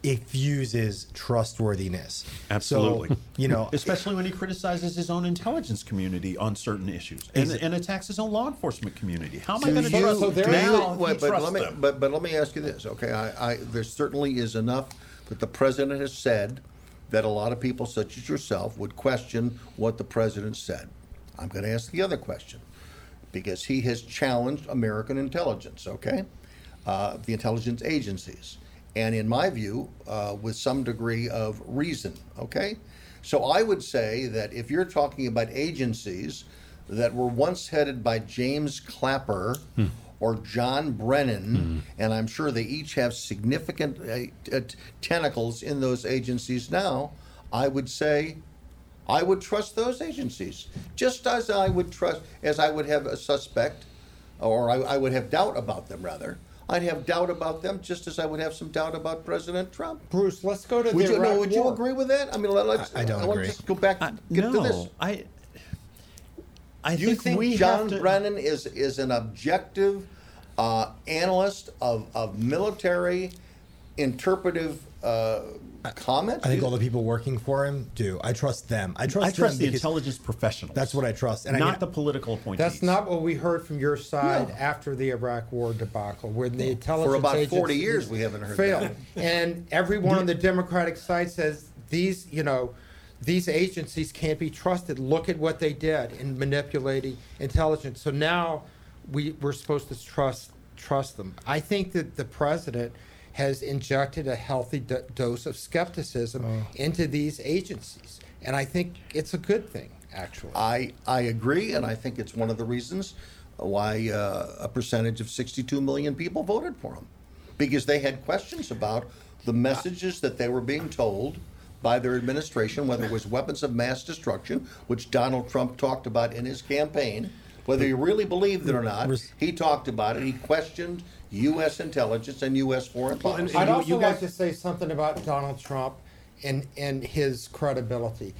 infuses trustworthiness. Absolutely. So, you know, *laughs* especially when he criticizes his own intelligence community on certain issues and, it- and attacks his own law enforcement community. How am I going to trust do you- now? wait, but, let me, them. but, but let me ask you this, okay? I, I, there certainly is enough that the president has said that a lot of people, such as yourself, would question what the president said. I'm going to ask the other question because he has challenged American intelligence, okay? Uh, the intelligence agencies. And in my view, uh, with some degree of reason, okay? So I would say that if you're talking about agencies that were once headed by James Clapper or John Brennan, and I'm sure they each have significant uh, uh, tentacles in those agencies now, I would say I would trust those agencies, just as I would trust, as I would have a suspect, or I, I would have doubt about them. Rather, I'd have doubt about them, just as I would have some doubt about President Trump. Bruce, let's go to Would the you, no, Iraq would you agree with that? I mean, let, us I- I don't want agree. to just go back, get to this. no, I. I you think, think we John to, Brennan is is an objective uh, analyst of, of military interpretive uh, comment? I think all the people working for him do. I trust them. I trust. I trust them the intelligence professionals. That's what I trust, and I not mean, the political appointees. That's not what we heard from your side No. after the Iraq War debacle, where the intelligence For about 40 years, we haven't heard failed. that. *laughs* and everyone on the Democratic side says these, you know, these agencies can't be trusted. Look at what they did in manipulating intelligence. So now we we're supposed to trust trust them. I think that the president has injected a healthy do- dose of skepticism Oh. into these agencies, and I think it's a good thing, actually. I I agree, and I think it's one of the reasons why uh, a percentage of 62 million people voted for him, because they had questions about the messages that they were being told by their administration, whether it was weapons of mass destruction, which Donald Trump talked about in his campaign. Whether you really believed it or not, he talked about it. He questioned U.S. intelligence and U.S. foreign policy. I'd also like to say something about Donald Trump and and his credibility.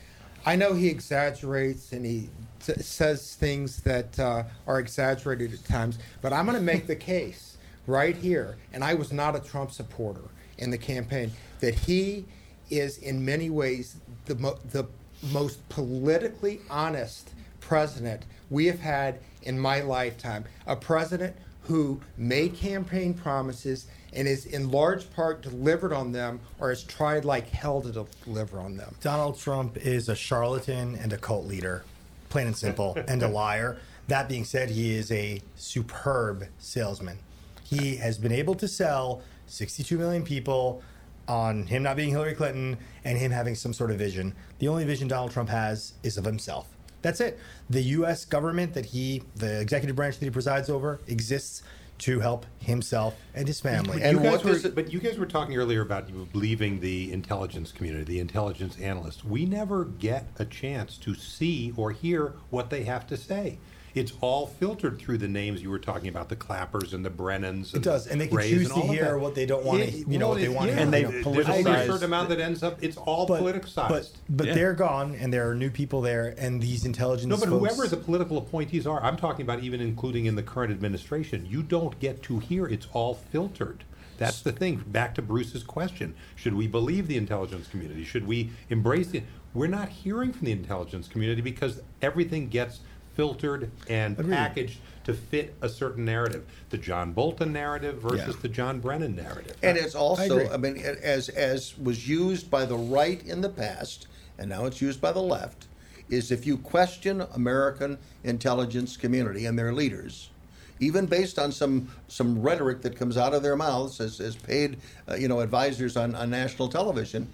I know he exaggerates and he t- says things that uh, are exaggerated at times, but I'm going to make the case right here, and I was not a Trump supporter in the campaign, that he is in many ways the mo- the most politically honest president we have had in my lifetime. A president who made campaign promises and is in large part delivered on them or has tried like hell to deliver on them. Donald Trump is a charlatan and a cult leader, plain and simple, *laughs* and a liar. That being said, he is a superb salesman. He has been able to sell 62 million people on him not being Hillary Clinton and him having some sort of vision. The only vision Donald Trump has is of himself. That's it. The U.S. government that he, the executive branch that he presides over, exists to help himself and his family. you guys were, but you guys were talking earlier about you believing the intelligence community, the intelligence analysts. We never get a chance to see or hear what they have to say. It's all filtered through the names you were talking about, the Clappers and the Brennans. It And does, and they can Rays choose to hear what they don't wanna- Yeah, you know, what they wanna yeah, hear. And they they've There's a politicized- certain amount that ends up. It's all politicized. But but they're gone, and there are new people there, and these intelligence. No, but folks, whoever the political appointees are, I'm talking about even including in the current administration, you don't get to hear. It's all filtered. That's the thing. Back to Bruce's question: Should we believe the intelligence community? Should we embrace it? We're not hearing from the intelligence community because everything gets filtered and Agreed. packaged to fit a certain narrative. The John Bolton narrative versus Yeah. the John Brennan narrative. And it's also, agree. I, mean, as as was used by the right in the past, and now it's used by the left, is if you question American intelligence community and their leaders, even based on some some rhetoric that comes out of their mouths as, as paid, uh, you know, advisors on, on national television,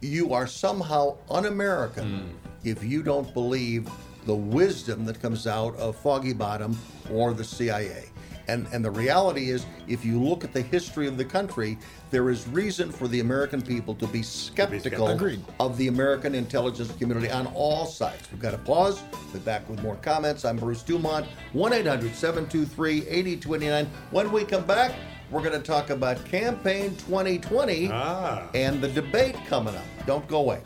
you are somehow un-American if you don't believe the wisdom that comes out of Foggy Bottom or the CIA. And, and the reality is, if you look at the history of the country, there is reason for the American people to be skeptical Agreed. of the American intelligence community on all sides. We've got to pause. Be back with more comments. I'm Bruce Dumont, 1 800 723 8289. When we come back, we're going to talk about Campaign 2020 Ah. and the debate coming up. Don't go away.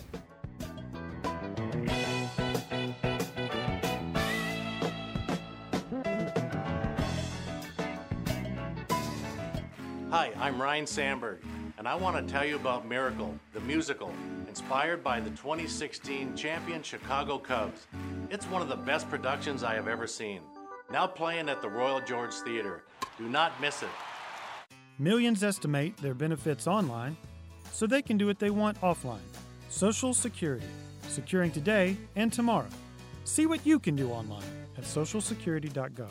I'm Ryne Sandberg, and I want to tell you about Miracle, the musical, inspired by the 2016 champion Chicago Cubs. It's one of the best productions I have ever seen. Now playing at the Royal George Theater. Do not miss it. Millions estimate their benefits online so they can do what they want offline. Social Security, securing today and tomorrow. See what you can do online at socialsecurity.gov.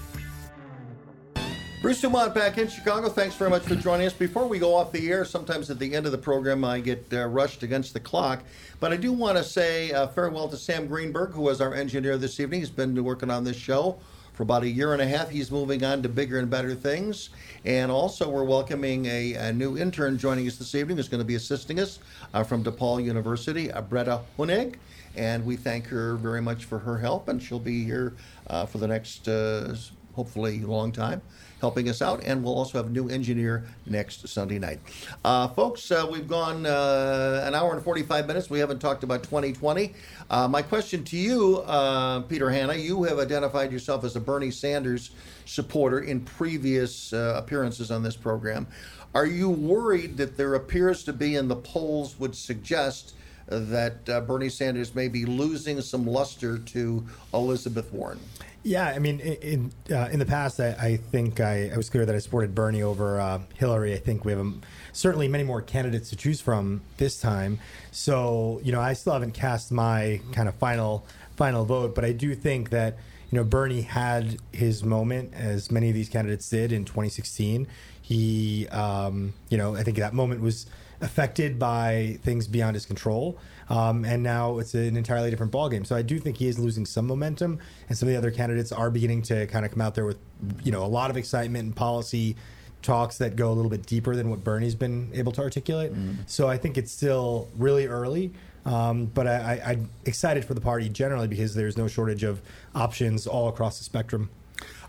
Bruce Dumont back in Chicago. Thanks very much for joining us. Before we go off the air, sometimes at the end of the program I get uh, rushed against the clock, but I do want to say uh, farewell to Sam Greenberg, who was our engineer this evening. He's been working on this show for about a year and a half. He's moving on to bigger and better things. And also, we're welcoming a, a new intern joining us this evening who's going to be assisting us uh, from DePaul University, uh, Bretta Hunig. And we thank her very much for her help, and she'll be here uh, for the next, uh, hopefully, long time helping us out, and we'll also have a new engineer next Sunday night. Uh, folks, uh, we've gone uh, an hour and 45 minutes. We haven't talked about 2020. Uh, my question to you, uh, Peter Hanna, you have identified yourself as a Bernie Sanders supporter in previous appearances on this program. Are you worried that there appears to be, and the polls would suggest, that uh, Bernie Sanders may be losing some luster to Elizabeth Warren? Yeah, I mean, in in, uh, in the past, I, I think I, I was clear that I supported Bernie over uh, Hillary. I think we have um, certainly many more candidates to choose from this time. So, you know, I still haven't cast my kind of final final vote, but I do think that you know Bernie had his moment, as many of these candidates did in 2016. He, um, you know, I think that moment was affected by things beyond his control. Um, and now it's an entirely different ballgame. So I do think he is losing some momentum, and some of the other candidates are beginning to kind of come out there with, you know, a lot of excitement and policy talks that go a little bit deeper than what Bernie's been able to articulate. So I think it's still really early. Um, but I, I, I'm excited for the party generally because there's no shortage of options all across the spectrum.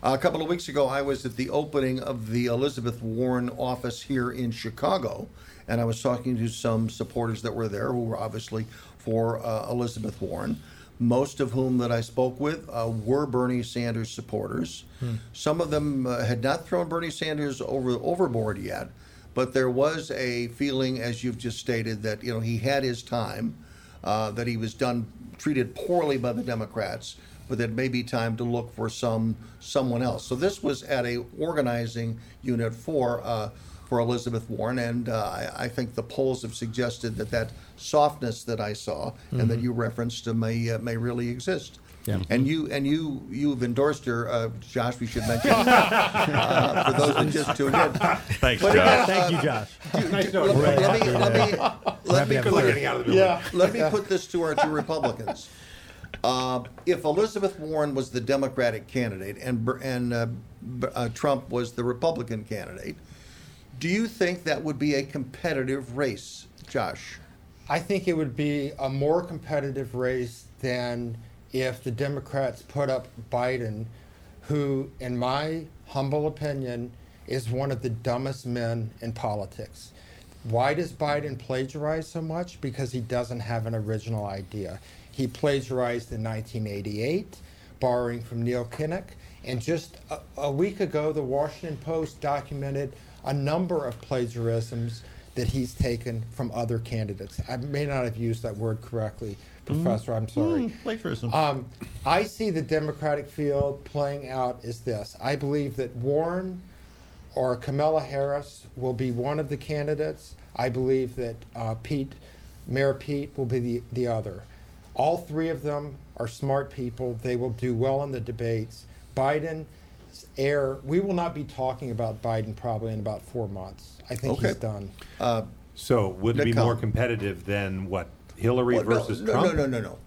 A couple of weeks ago, I was at the opening of the Elizabeth Warren office here in Chicago, and I was talking to some supporters that were there who were obviously for uh, Elizabeth Warren. Most of whom that I spoke with uh, were Bernie Sanders supporters. Hmm. Some of them uh, had not thrown Bernie Sanders over overboard yet, but there was a feeling, as you've just stated, that you know he had his time, uh, that he was done treated poorly by the Democrats, but that may be time to look for some someone else. So this was at a organizing unit for uh, for Elizabeth Warren, and uh, I, I think the polls have suggested that that softness that I saw and that Mhm. you referenced uh, may uh, may really exist. Yeah. And you and you you've endorsed her, uh, Josh. We should mention *laughs* uh, for those that just tuned in. Thanks, But, Josh. uh, Thank you, Josh. Nice to know let, let me let me let me put, have Getting out of the building. yeah. let me put this to our two *laughs* Republicans. Uh, if Elizabeth Warren was the Democratic candidate and and uh, uh, Trump was the Republican candidate, do you think that would be a competitive race, Josh? I think it would be a more competitive race than if the Democrats put up Biden, who, in my humble opinion, is one of the dumbest men in politics. Why does Biden plagiarize so much? Because he doesn't have an original idea. He plagiarized in 1988, borrowing from Neil Kinnock. And just a, a week ago, the Washington Post documented a number of plagiarisms that he's taken from other candidates. I may not have used that word correctly, Professor. I'm sorry. Mm, plagiarism. Um, I see the Democratic field playing out as this. I believe that Warren or Kamala Harris will be one of the candidates. I believe that uh, Pete, Mayor Pete, will be the, the other. All three of them are smart people. They will do well in the debates. Biden, air, we will not be talking about Biden probably in about four months. I think Okay. he's done. so would it be more competitive than what Hillary Well, versus no, Trump? No, no, no, no.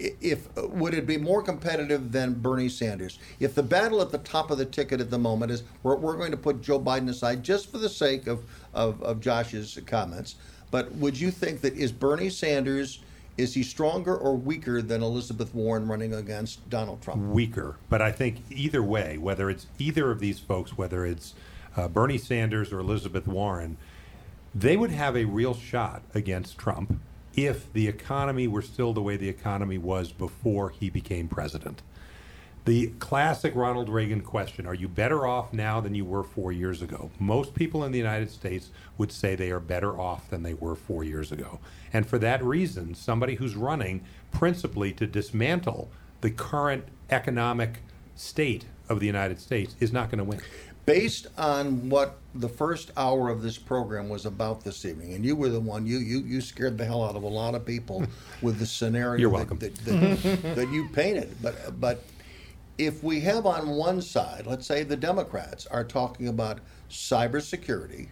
I- If uh, would it be more competitive than Bernie Sanders? If the battle at the top of the ticket at the moment is we're, we're going to put Joe Biden aside just for the sake of, of, of Josh's comments, but would you think that is Bernie Sanders is he stronger or weaker than Elizabeth Warren running against Donald Trump? weaker. But I think either way, whether it's either of these folks, whether it's uh, Bernie Sanders or Elizabeth Warren, they would have a real shot against Trump if the economy were still the way the economy was before he became president. The classic Ronald Reagan question Are you better off now than you were four years ago? Most people in the United States would say they are better off than they were four years ago. And for that reason, somebody who's running principally to dismantle the current economic state of the United States is not going to win. Based on what the first hour of this program was about this evening, and you were the one you you, you scared the hell out of a lot of people *laughs* with the scenario You're that, welcome. that, that, that you painted. But but if we have on one side, let's say the Democrats are talking about cybersecurity,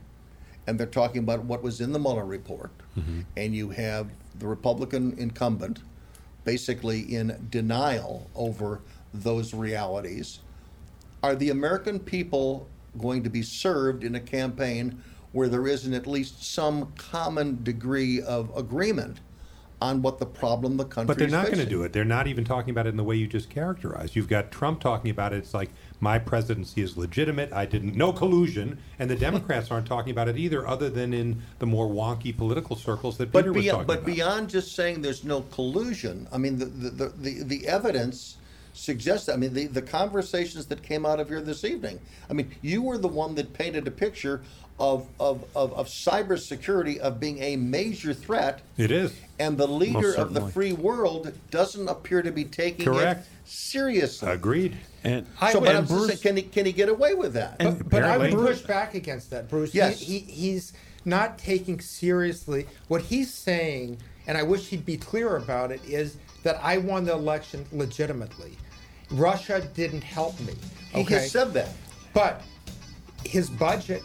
and they're talking about what was in the Mueller report, mm-hmm. and you have the Republican incumbent basically in denial over those realities. Are the American people going to be served in a campaign where there isn't at least some common degree of agreement on what the problem the country is. But they're not going to do it. They're not even talking about it in the way you just characterized. You've got Trump talking about it. It's like my presidency is legitimate. I didn't no collusion, and the Democrats aren't talking about it either, other than in the more wonky political circles that Peter But, was talking but about. beyond just saying there's no collusion, I mean, the, the, the, the, the evidence suggests, I mean, the, the conversations that came out of here this evening, I mean, you were the one that painted a picture of, of, of, of cybersecurity of being a major threat. It is. And the leader of the free world doesn't appear to be taking Correct. it seriously. Agreed. And so, but and I'm Bruce- saying, can he, can he get away with that? But, but I would push back against that, Bruce. Yes. He, he's not taking seriously what he's saying, and I wish he'd be clear about it, is that I won the election legitimately. Russia didn't help me. He has said that. But his budget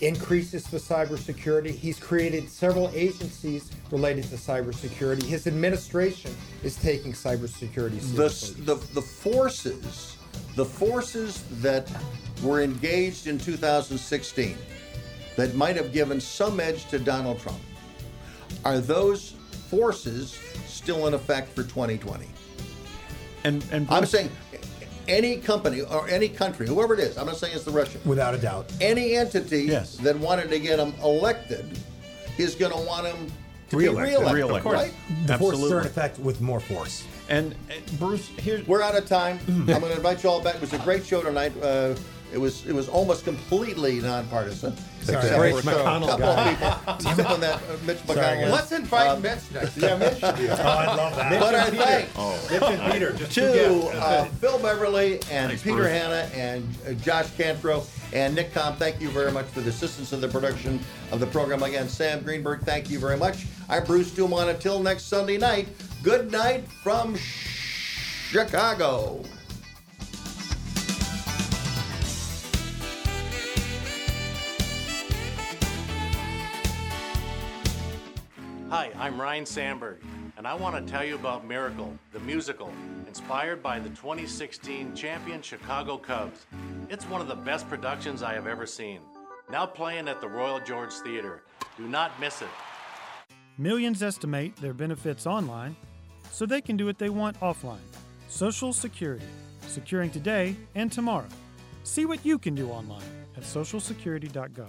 increases for cybersecurity. He's created several agencies related to cybersecurity. His administration is taking cybersecurity the, seriously. the the forces the forces that were engaged in 2016 that might have given some edge to Donald Trump are those forces still in effect for 2020 and and I'm saying any company or any country whoever it is I'm not saying it's the Russian Without a doubt. any entity that wanted to get him elected is going to want him to Re-elected. be reelected, Re-elected. right? The force is in effect with more force. And, and Bruce, here's We're out of time. I'm going to invite you all back. It was a great show tonight. Uh, it was it was almost completely nonpartisan. Sorry, Except Mitch for a couple guy. *laughs* of people. Except when that uh, Mitch McConnell. guys. Let's invite Um, Mitch next *laughs* Yeah. Mitch should. *laughs* Oh, I'd love that. But Mitch our and Peter. thanks Oh. Mitch and Peter, just to uh, Phil Beverly and Thanks, Peter Bruce. Hanna and uh, Josh Cantro and Nick Kalm. Thank you very much for the assistance in the production of the program. Again, Sam Greenberg. Thank you very much. I'm Bruce Dumont. Until next Sunday night. Good night from Chicago. Hi, I'm Ryne Sandberg, and I want to tell you about Miracle, the musical, inspired by the 2016 champion Chicago Cubs. It's one of the best productions I have ever seen. Now playing at the Royal George Theater. Do not miss it. Millions estimate their benefits online so they can do what they want offline. Social Security, securing today and tomorrow. See what you can do online at socialsecurity.gov.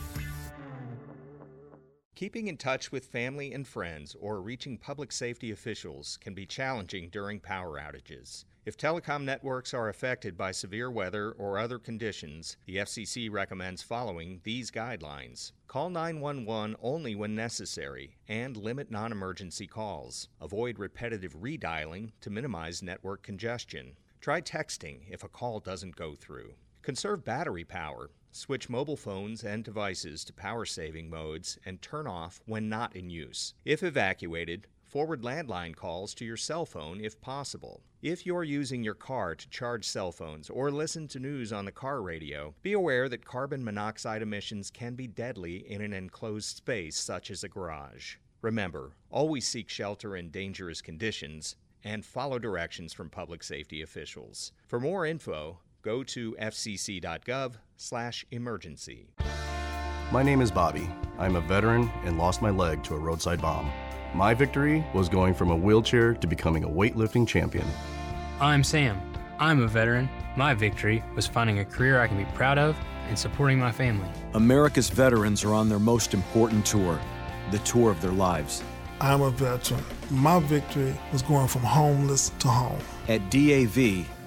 Keeping in touch with family and friends or reaching public safety officials can be challenging during power outages. If telecom networks are affected by severe weather or other conditions, the FCC recommends following these guidelines. Call 911 only when necessary and limit non emergency calls. Avoid repetitive redialing to minimize network congestion. Try texting if a call doesn't go through. Conserve battery power. Switch mobile phones and devices to power saving modes and turn off when not in use. If evacuated, forward landline calls to your cell phone if possible. If you're using your car to charge cell phones or listen to news on the car radio, be aware that carbon monoxide emissions can be deadly in an enclosed space such as a garage. Remember, always seek shelter in dangerous conditions and follow directions from public safety officials. For more info, go to fcc.gov/emergency. My name is Bobby. I'm a veteran and lost my leg to a roadside bomb. My victory was going from a wheelchair to becoming a weightlifting champion. I'm Sam. I'm a veteran. My victory was finding a career I can be proud of and supporting my family. America's veterans are on their most important tour, the tour of their lives. I'm a veteran. My victory was going from homeless to home. At DAV,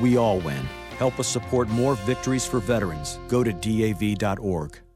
we all win. Help us support more victories for veterans. Go to DAV.org.